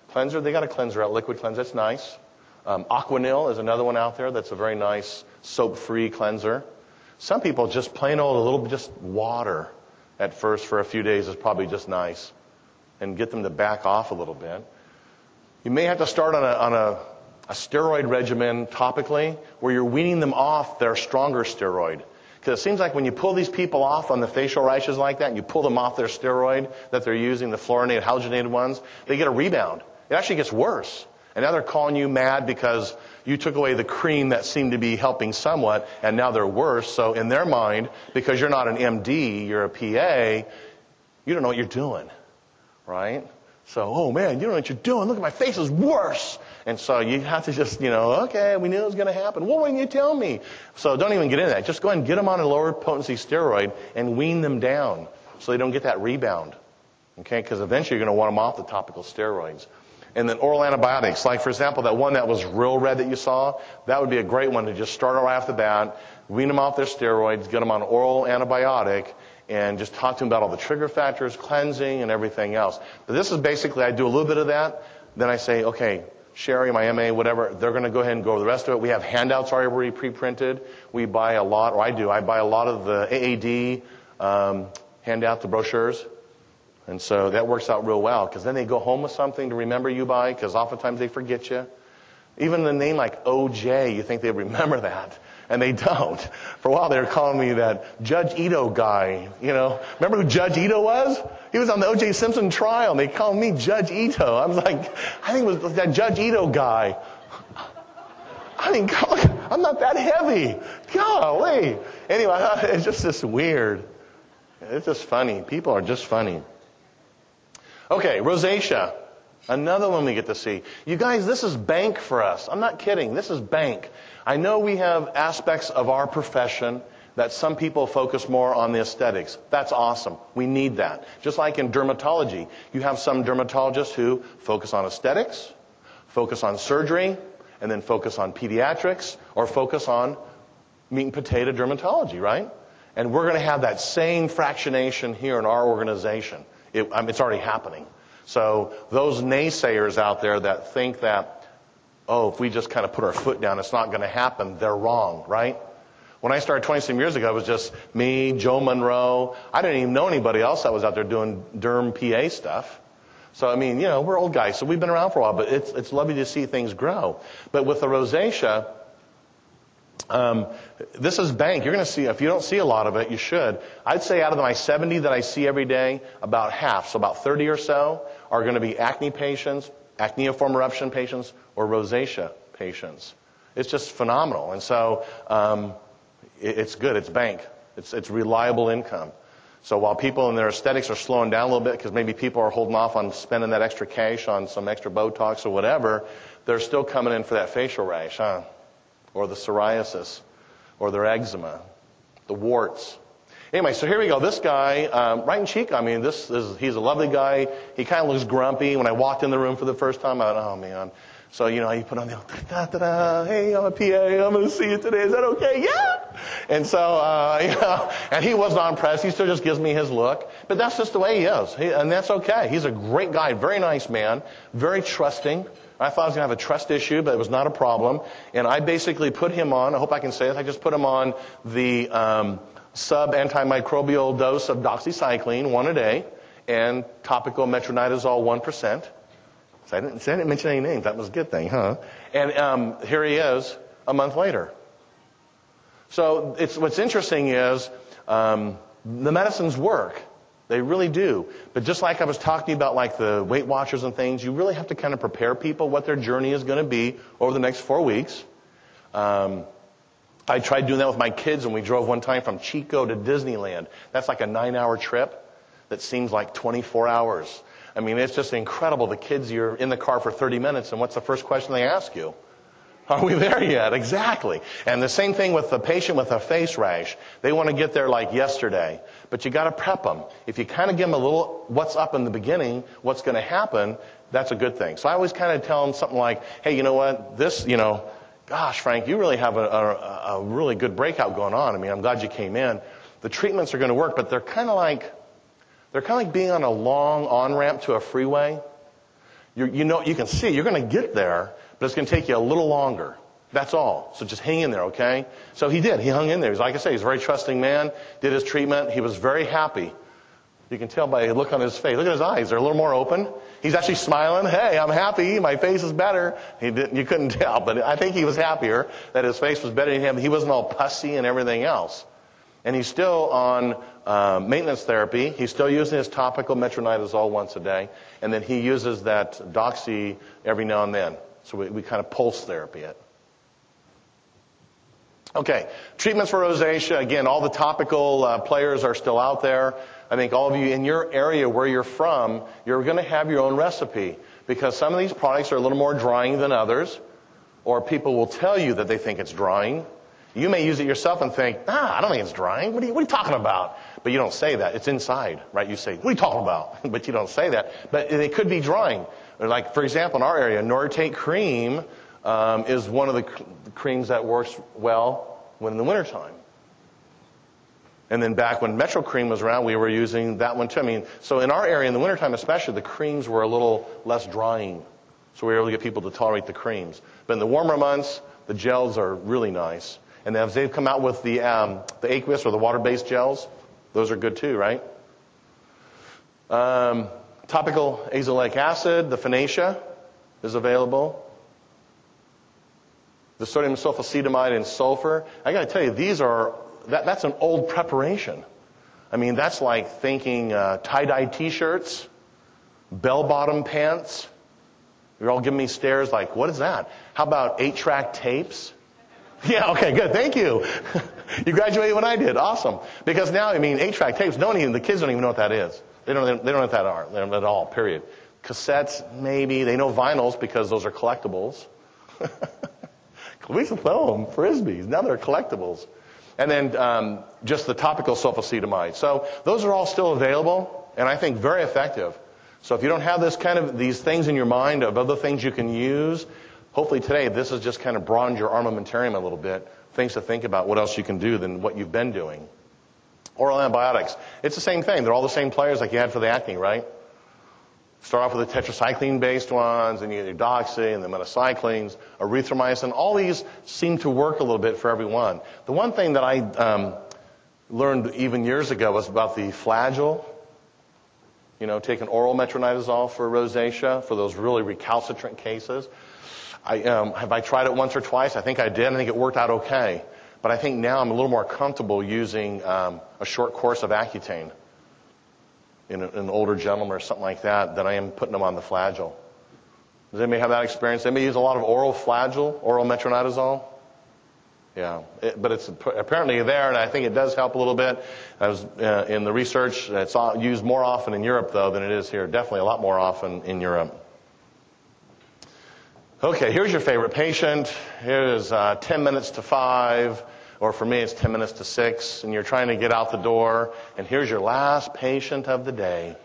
cleanser? They got a cleanser out, liquid cleanser. That's nice. Um, Aquanil is another one out there that's a very nice soap-free cleanser. Some people just plain old, a little just water at first for a few days is probably just nice, and get them to back off a little bit. You may have to start on a, on a a steroid regimen topically where you're weaning them off their stronger steroid. Because it seems like when you pull these people off on the facial rashes like that, and you pull them off their steroid that they're using, the fluorinated, halogenated ones, they get a rebound. It actually gets worse. And now they're calling you mad because you took away the cream that seemed to be helping somewhat, and now they're worse. So in their mind, because you're not an MD, you're a PA, you don't know what you're doing. Right? So, oh man, you know what you're doing. Look at my face is worse. And so you have to just, you know, okay, we knew it was going to happen. Well, when you tell me? So don't even get into that. Just go ahead and get them on a lower potency steroid and wean them down so they don't get that rebound. Okay, because eventually you're going to want them off the topical steroids. And then oral antibiotics, like for example, that one that was real red that you saw, that would be a great one to just start right off the bat, wean them off their steroids, get them on oral antibiotic, and just talk to them about all the trigger factors, cleansing, and everything else. But this is basically, I do a little bit of that, then I say, okay, Sherry, my MA, whatever, they're going to go ahead and go over the rest of it. We have handouts already pre-printed. We buy a lot, or I do, I buy a lot of the AAD um, handout, the brochures. And so that works out real well because then they go home with something to remember you by because oftentimes they forget you. Even the name like OJ, you think they remember that. And they don't. For a while they were calling me that Judge Ito guy. You know, remember who Judge Ito was? He was on the O.J. Simpson trial, and they called me Judge Ito. I was like, I think it was that Judge Ito guy. I mean, I'm not that heavy. Golly. Anyway, it's just this weird. It's just funny. People are just funny. Okay, rosacea. Another one we get to see. You guys, this is bank for us. I'm not kidding. This is bank. I know we have aspects of our profession that some people focus more on the aesthetics. That's awesome. We need that. Just like in dermatology, you have some dermatologists who focus on aesthetics, focus on surgery, and then focus on pediatrics, or focus on meat and potato dermatology, right? And we're going to have that same fractionation here in our organization. It, I mean, it's already happening. So those naysayers out there that think that, oh, if we just kind of put our foot down, it's not going to happen, they're wrong, right? When I started 20 some years ago, it was just me, Joe Monroe. I didn't even know anybody else that was out there doing derm PA stuff. So, I mean, you know, we're old guys, so we've been around for a while, but it's, it's lovely to see things grow. But with the rosacea, um, this is bank. You're going to see, if you don't see a lot of it, you should. I'd say out of my 70 that I see every day, about half, so about 30 or so, are going to be acne patients, acneiform eruption patients, or rosacea patients. It's just phenomenal. And so, um, it's good. It's bank. It's, it's reliable income. So while people in their aesthetics are slowing down a little bit because maybe people are holding off on spending that extra cash on some extra Botox or whatever, they're still coming in for that facial rash, huh? Or the psoriasis, or their eczema, the warts. Anyway, so here we go. This guy, um, right in cheek. I mean, this is, he's a lovely guy. He kind of looks grumpy. When I walked in the room for the first time, I thought, oh man. So, you know, you put on the, da, da, da, hey, I'm a PA, I'm going to see you today. Is that okay? Yeah. And so, uh, you know, and he was not impressed. He still just gives me his look. But that's just the way he is. He, and that's okay. He's a great guy, very nice man, very trusting. I thought I was going to have a trust issue, but it was not a problem. And I basically put him on, I hope I can say this, I just put him on the um, sub antimicrobial dose of doxycycline, one a day, and topical metronidazole, 1%. So I didn't, so I didn't mention any names. That was a good thing, huh? And um, here he is a month later. So what's interesting is um, the medicines work. They really do. But just like I was talking about, like the Weight Watchers and things, you really have to kind of prepare people what their journey is going to be over the next four weeks. Um, I tried doing that with my kids, and we drove one time from Chico to Disneyland. That's like a nine-hour trip that seems like 24 hours. I mean, it's just incredible. The kids, you're in the car for 30 minutes, and what's the first question they ask you? Are we there yet? Exactly. And the same thing with the patient with a face rash. They want to get there like yesterday, but you got to prep them. If you kind of give them a little what's up in the beginning, what's going to happen, that's a good thing. So I always kind of tell them something like, hey, you know what? This, you know, gosh, Frank, you really have a, a, a really good breakout going on. I mean, I'm glad you came in. The treatments are going to work, but they're kind of like, they're kind of like being on a long on ramp to a freeway. You, you know, you can see you're going to get there, but it's going to take you a little longer. That's all. So just hang in there, okay? So he did. He hung in there. He's like I say, he's a very trusting man. Did his treatment. He was very happy. You can tell by the look on his face. Look at his eyes. They're a little more open. He's actually smiling. Hey, I'm happy. My face is better. He didn't, you couldn't tell, but I think he was happier that his face was better than him. He wasn't all pussy and everything else. And he's still on uh, maintenance therapy. He's still using his topical metronidazole once a day. And then he uses that doxy every now and then. So we, we kind of pulse therapy it. Okay, treatments for rosacea. Again, all the topical uh, players are still out there. I think all of you in your area where you're from, you're going to have your own recipe because some of these products are a little more drying than others, or people will tell you that they think it's drying. You may use it yourself and think, ah, I don't think it's drying. What are you, what are you talking about? But you don't say that. It's inside, right? You say, what are you talking about? but you don't say that. But it could be drying. Like, for example, in our area, Noritate cream um, is one of the creams that works well when in the wintertime. And then back when Metro Cream was around, we were using that one too. I mean, so in our area in the wintertime especially, the creams were a little less drying. So we were able to get people to tolerate the creams. But in the warmer months, the gels are really nice. And as they've come out with the, um, the aqueous or the water-based gels, those are good too, right? Um, Topical azelaic acid, the Finacea, is available. The sodium sulfacetamide and sulfur. I got to tell you, these are that, that's an old preparation. I mean, that's like thinking uh, tie-dye T-shirts, bell-bottom pants. You're all giving me stares like, what is that? How about eight-track tapes? Yeah, okay, good. Thank you. you graduated when I did. Awesome. Because now, I mean, eight-track tapes, one even, the kids don't even know what that is. They don't, they don't know what that are at all, period. Cassettes, maybe. They know vinyls because those are collectibles. we used to throw them, frisbees. Now they're collectibles. And then um, just the topical sulfacetamide. So those are all still available, and I think very effective. So if you don't have this kind of these things in your mind of other things you can use, hopefully today this has just kind of broadened your armamentarium a little bit. Things to think about what else you can do than what you've been doing. Oral antibiotics. It's the same thing. They're all the same players like you had for the acne, right? Start off with the tetracycline-based ones, and you get doxy, and the minocyclines, erythromycin. All these seem to work a little bit for everyone. The one thing that I um, learned even years ago was about the flagyl. You know, taking oral metronidazole for rosacea for those really recalcitrant cases. I, um, have I tried it once or twice? I think I did. I think it worked out okay. But I think now I'm a little more comfortable using um, a short course of Accutane in an older gentleman or something like that than I am putting them on the flagyl. Does anybody have that experience? Anybody use a lot of oral flagyl, oral metronidazole? Yeah, it, but it's apparently there, and I think it does help a little bit. I was uh, in the research; it's used more often in Europe, though, than it is here. Definitely a lot more often in Europe. Okay, here's your favorite patient. Is uh, 10 minutes to 5. Or for me, it's 10 minutes to 6, and you're trying to get out the door, and here's your last patient of the day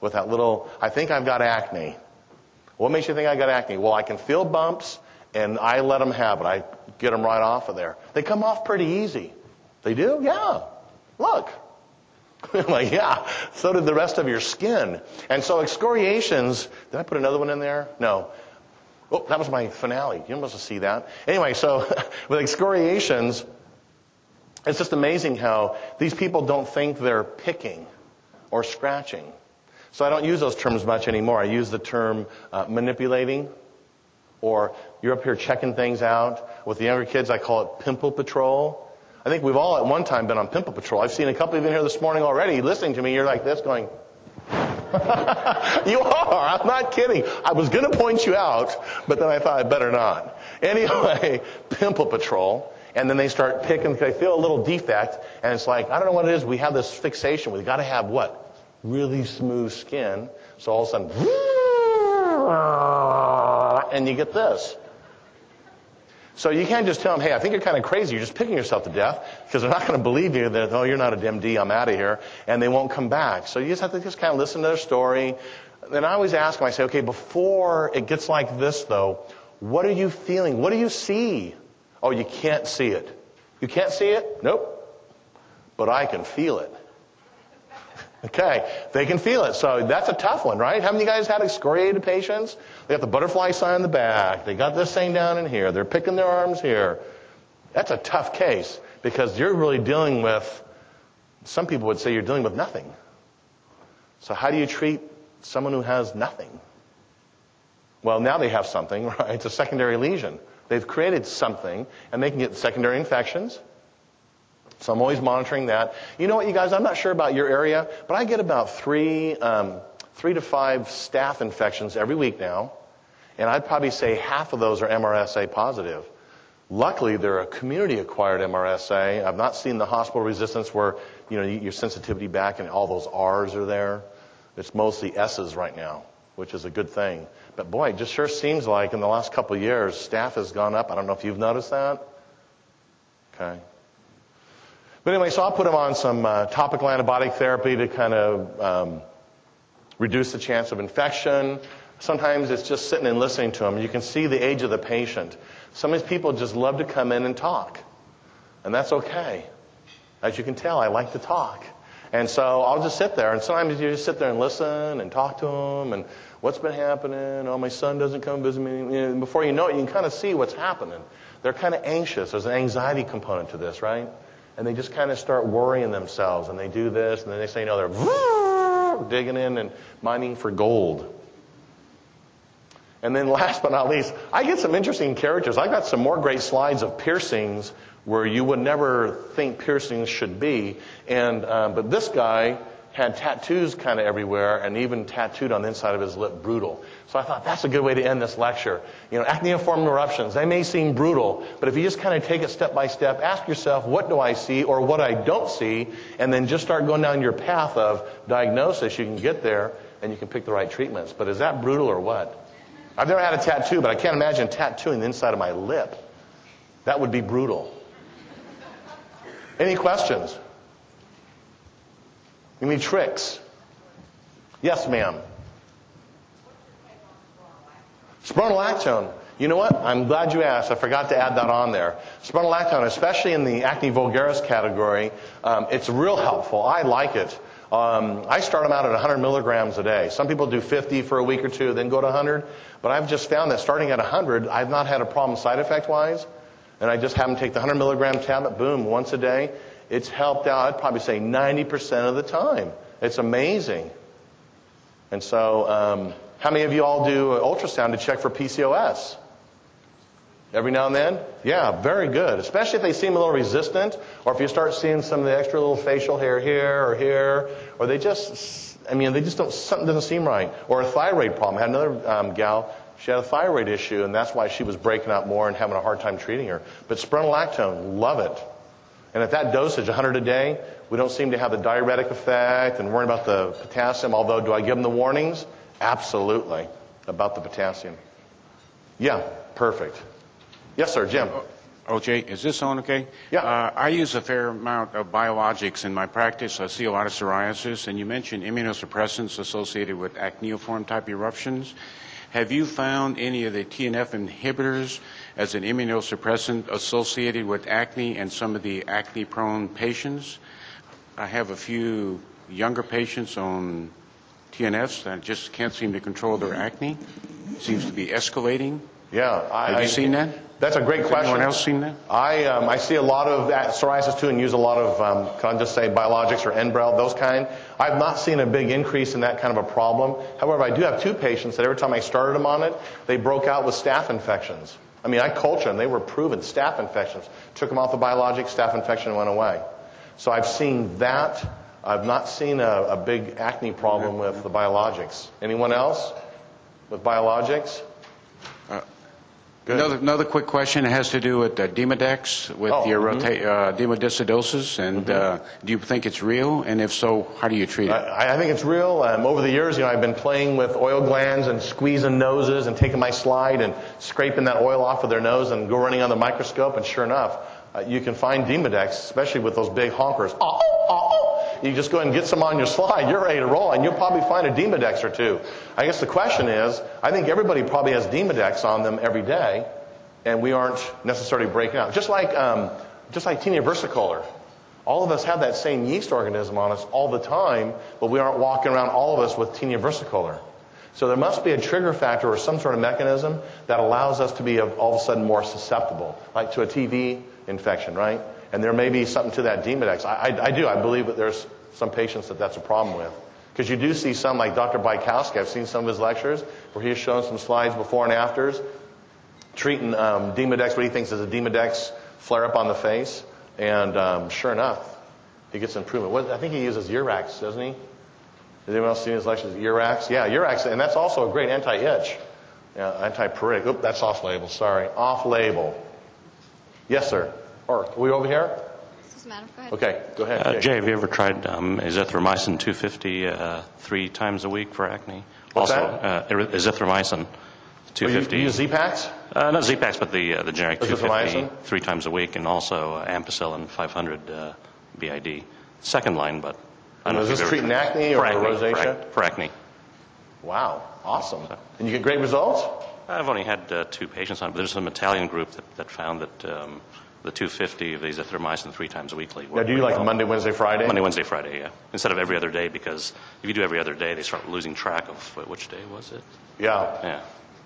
with that little, I think I've got acne. What makes you think I got acne? Well, I can feel bumps, and I let them have it. I get them right off of there. They come off pretty easy. They do? Yeah. Look. Like, yeah, so did the rest of your skin. And so excoriations, did I put another one in there? No. Oh, that was my finale. You must see that. Anyway, so with excoriations, it's just amazing how these people don't think they're picking or scratching. So I don't use those terms much anymore. I use the term uh, manipulating, or you're up here checking things out. With the younger kids, I call it pimple patrol. I think we've all at one time been on pimple patrol. I've seen a couple of you in here this morning already listening to me. You're like this going, you are. I'm not kidding. I was going to point you out, but then I thought I better not. Anyway, pimple patrol. And then they start picking, they feel a little defect, and it's like, I don't know what it is. We have this fixation. We've got to have what? Really smooth skin. So all of a sudden, and you get this. So you can't just tell them, hey, I think you're kind of crazy. You're just picking yourself to death because they're not going to believe you that, oh, you're not a MD, I'm out of here. And they won't come back. So you just have to just kind of listen to their story. Then I always ask them, I say, okay, before it gets like this though, what are you feeling? What do you see? Oh, you can't see it. You can't see it? Nope. But I can feel it. Okay, they can feel it. So that's a tough one, right? Haven't you guys had excoriated patients? They got the butterfly sign in the back. They got this thing down in here. They're picking their arms here. That's a tough case because you're really dealing with, some people would say you're dealing with nothing. So how do you treat someone who has nothing? Well, now they have something, right? It's a secondary lesion. They've created something and they can get secondary infections. So I'm always monitoring that. You know what, you guys, I'm not sure about your area, but I get about three, um, three to five staph infections every week now. And I'd probably say half of those are MRSA positive. Luckily, they're a community acquired MRSA. I've not seen the hospital resistance where, you know, your sensitivity back and all those R's are there. It's mostly S's right now, which is a good thing. But boy, it just sure seems like in the last couple of years, staph has gone up. I don't know if you've noticed that. Okay. But anyway, so I'll put them on some uh, topical antibiotic therapy to kind of um, reduce the chance of infection. Sometimes it's just sitting and listening to them. You can see the age of the patient. Some of these people just love to come in and talk. And that's okay. As you can tell, I like to talk. And so I'll just sit there, and sometimes you just sit there and listen and talk to them, and what's been happening? Oh, my son doesn't come visit me. And before you know it, you can kind of see what's happening. They're kind of anxious. There's an anxiety component to this, right? And they just kind of start worrying themselves and they do this and then they say, no, they're digging in and mining for gold. And then last but not least, I get some interesting characters. I got some more great slides of piercings where you would never think piercings should be. And, um, but this guy, had tattoos kind of everywhere and even tattooed on the inside of his lip brutal. So I thought that's a good way to end this lecture. You know, acneiform eruptions, they may seem brutal, but if you just kind of take it step by step, ask yourself, what do I see or what I don't see, and then just start going down your path of diagnosis, you can get there and you can pick the right treatments. But is that brutal or what? I've never had a tattoo, but I can't imagine tattooing the inside of my lip. That would be brutal. Any questions? You mean tricks? Yes, ma'am. Spironolactone. You know what? I'm glad you asked. I forgot to add that on there. Spironolactone, especially in the acne vulgaris category, um, it's real helpful. I like it. Um, I start them out at 100 milligrams a day. Some people do 50 for a week or two, then go to 100. But I've just found that starting at 100, I've not had a problem side effect wise. And I just have them take the 100 milligram tablet, boom, once a day. It's helped out, I'd probably say 90% of the time. It's amazing. And so, um, how many of you all do ultrasound to check for PCOS? Every now and then? Yeah, very good. Especially if they seem a little resistant, or if you start seeing some of the extra little facial hair here or here, or they just, I mean, they just don't, something doesn't seem right. Or a thyroid problem. I had another um, gal, she had a thyroid issue, and that's why she was breaking out more and having a hard time treating her. But spironolactone, love it. And at that dosage, 100 a day, we don't seem to have the diuretic effect and worrying about the potassium. Although, do I give them the warnings? Absolutely. About the potassium. Yeah, perfect. Yes, sir, Jim. OJ, is this on okay? Yeah. Uh, I use a fair amount of biologics in my practice. I see a lot of psoriasis, and you mentioned immunosuppressants associated with acneiform type eruptions. Have you found any of the TNF inhibitors as an immunosuppressant associated with acne and some of the acne prone patients? I have a few younger patients on TNFs that just can't seem to control their acne. Seems to be escalating. Yeah. I, Have you seen that? That's a great Has question. anyone else seen that? I, um, I see a lot of psoriasis too and use a lot of, um, can I just say biologics or Enbrel, those kind. I've not seen a big increase in that kind of a problem. However, I do have two patients that every time I started them on it, they broke out with staph infections. I mean, I cultured them. They were proven staph infections. Took them off the biologics, staph infection went away. So I've seen that. I've not seen a, a big acne problem with the biologics. Anyone else with biologics? Good. Another, another quick question. It has to do with uh, Demodex, with Oh, your mhm. rota- uh, demodicosis, and uh, do you think it's real? And if so, how do you treat it? I, I think it's real. Um, over the years, you know, I've been playing with oil glands and squeezing noses and taking my slide and scraping that oil off of their nose and go running on the microscope. And sure enough, uh, you can find Demodex, especially with those big honkers. Oh, oh, oh. You just go and get some on your slide. You're ready to roll, and you'll probably find a Demodex or two. I guess the question is, I think everybody probably has Demodex on them every day, and we aren't necessarily breaking out. Just like, um, just like tinea versicolor. All of us have that same yeast organism on us all the time, but we aren't walking around, all of us, with tinea versicolor. So there must be a trigger factor or some sort of mechanism that allows us to be all of a sudden more susceptible, like to a TB infection, right? And there may be something to that Demodex. I, I, I do. I believe that there's some patients that that's a problem with. Because you do see some, like Dr. Bikowski, I've seen some of his lectures where he's shown some slides before and afters treating um, Demodex, what he thinks is a Demodex flare up on the face. And um, sure enough, he gets improvement. What, I think he uses Eurax, doesn't he? Has anyone else seen his lectures? Eurax? Yeah, Eurax. And that's also a great anti itch, yeah, anti pruritic. Oop, that's off label. Sorry. Off label. Yes, sir. Or, are we over here? Doesn't matter. Go ahead. Okay, go ahead. Uh, Jake. Jay, have you ever tried um, azithromycin 250 uh, three times a week for acne? What's also, that? Uh, azithromycin Well, you, 250. you use Z-Paks? uh, not Z-Paks, but the uh, the generic Azithromycin? 250 three times a week, and also uh, ampicillin 500 uh, BID. Second line, but I don't know Is if this you've treating acne or acne, rosacea? For, ac- for acne. Wow, awesome. And you get great results? I've only had uh, two patients on it, but there's some Italian group that, that found that um, the 250 of azithromycin three times weekly. Now, do you like well. Monday, Wednesday, Friday? Monday, Wednesday, Friday, yeah. Instead of every other day, because if you do every other day, they start losing track of which day was it. Yeah. Yeah.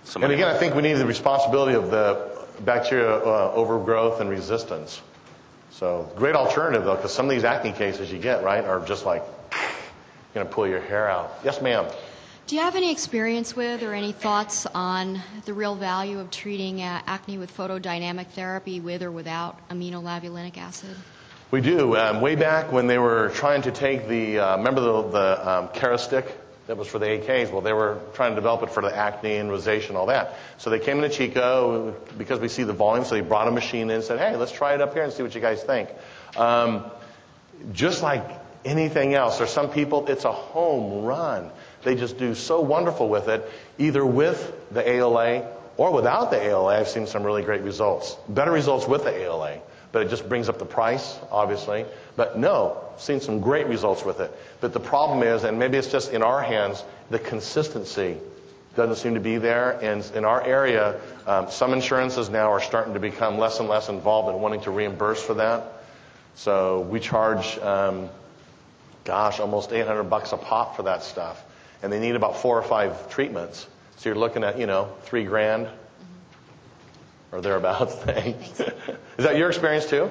So And again, I think we need the responsibility of the bacteria uh, overgrowth and resistance. So great alternative though, because some of these acne cases you get right are just like going to pull your hair out. Yes, ma'am. Do you have any experience with or any thoughts on the real value of treating uh, acne with photodynamic therapy with or without aminolevulinic acid? We do. Um, way back when they were trying to take the, uh, remember the, the um, Kerastick that was for the AKs? Well, they were trying to develop it for the acne and rosacea and all that. So they came into Chico because we see the volume, so they brought a machine in and said, hey, let's try it up here and see what you guys think. Um, just like anything else, there's some people, it's a home run. They just do so wonderful with it, either with the ALA or without the ALA. I've seen some really great results. Better results with the ALA, but it just brings up the price, obviously. But no, seen some great results with it. But the problem is, and maybe it's just in our hands, the consistency doesn't seem to be there. And in our area, um, some insurances now are starting to become less and less involved in wanting to reimburse for that. So we charge, um, gosh, almost 800 bucks a pop for that stuff. And they need about four or five treatments. So you're looking at, you know, three grand or thereabouts. Thanks. Is that your experience too?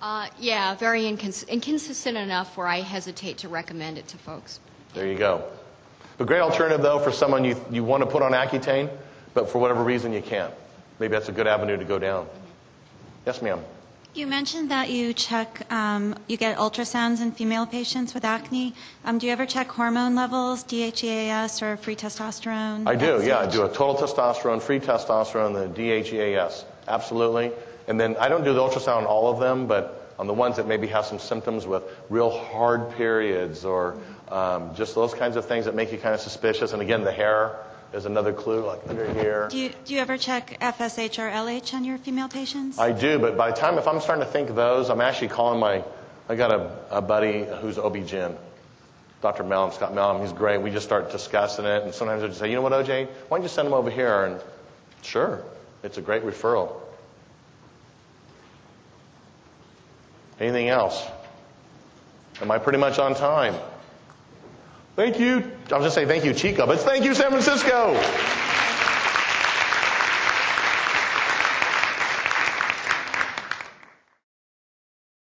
Uh, yeah, very incons- inconsistent enough where I hesitate to recommend it to folks. There you go. A great alternative though for someone you, you want to put on Accutane, but for whatever reason you can't. Maybe that's a good avenue to go down. Yes, ma'am. You mentioned that you check, um, you get ultrasounds in female patients with acne. Um, do you ever check hormone levels, DHEAS or free testosterone? I do, yeah. I do a total testosterone, free testosterone, the DHEAS. Absolutely. And then I don't do the ultrasound on all of them, but on the ones that maybe have some symptoms with real hard periods or um, just those kinds of things that make you kind of suspicious. And again, the hair, is another clue, like under here. Do you, do you ever check FSH or LH on your female patients? I do, but by the time, if I'm starting to think of those, I'm actually calling my, I got a, a buddy who's OB-GYN, Dr. Mellon, Scott Mellon. He's great. We just start discussing it, and sometimes I just say, you know what, OJ, why don't you send him over here? And sure, it's a great referral. Anything else? Am I pretty much on time? Thank you. I was just saying thank you, Chico, but thank you, San Francisco.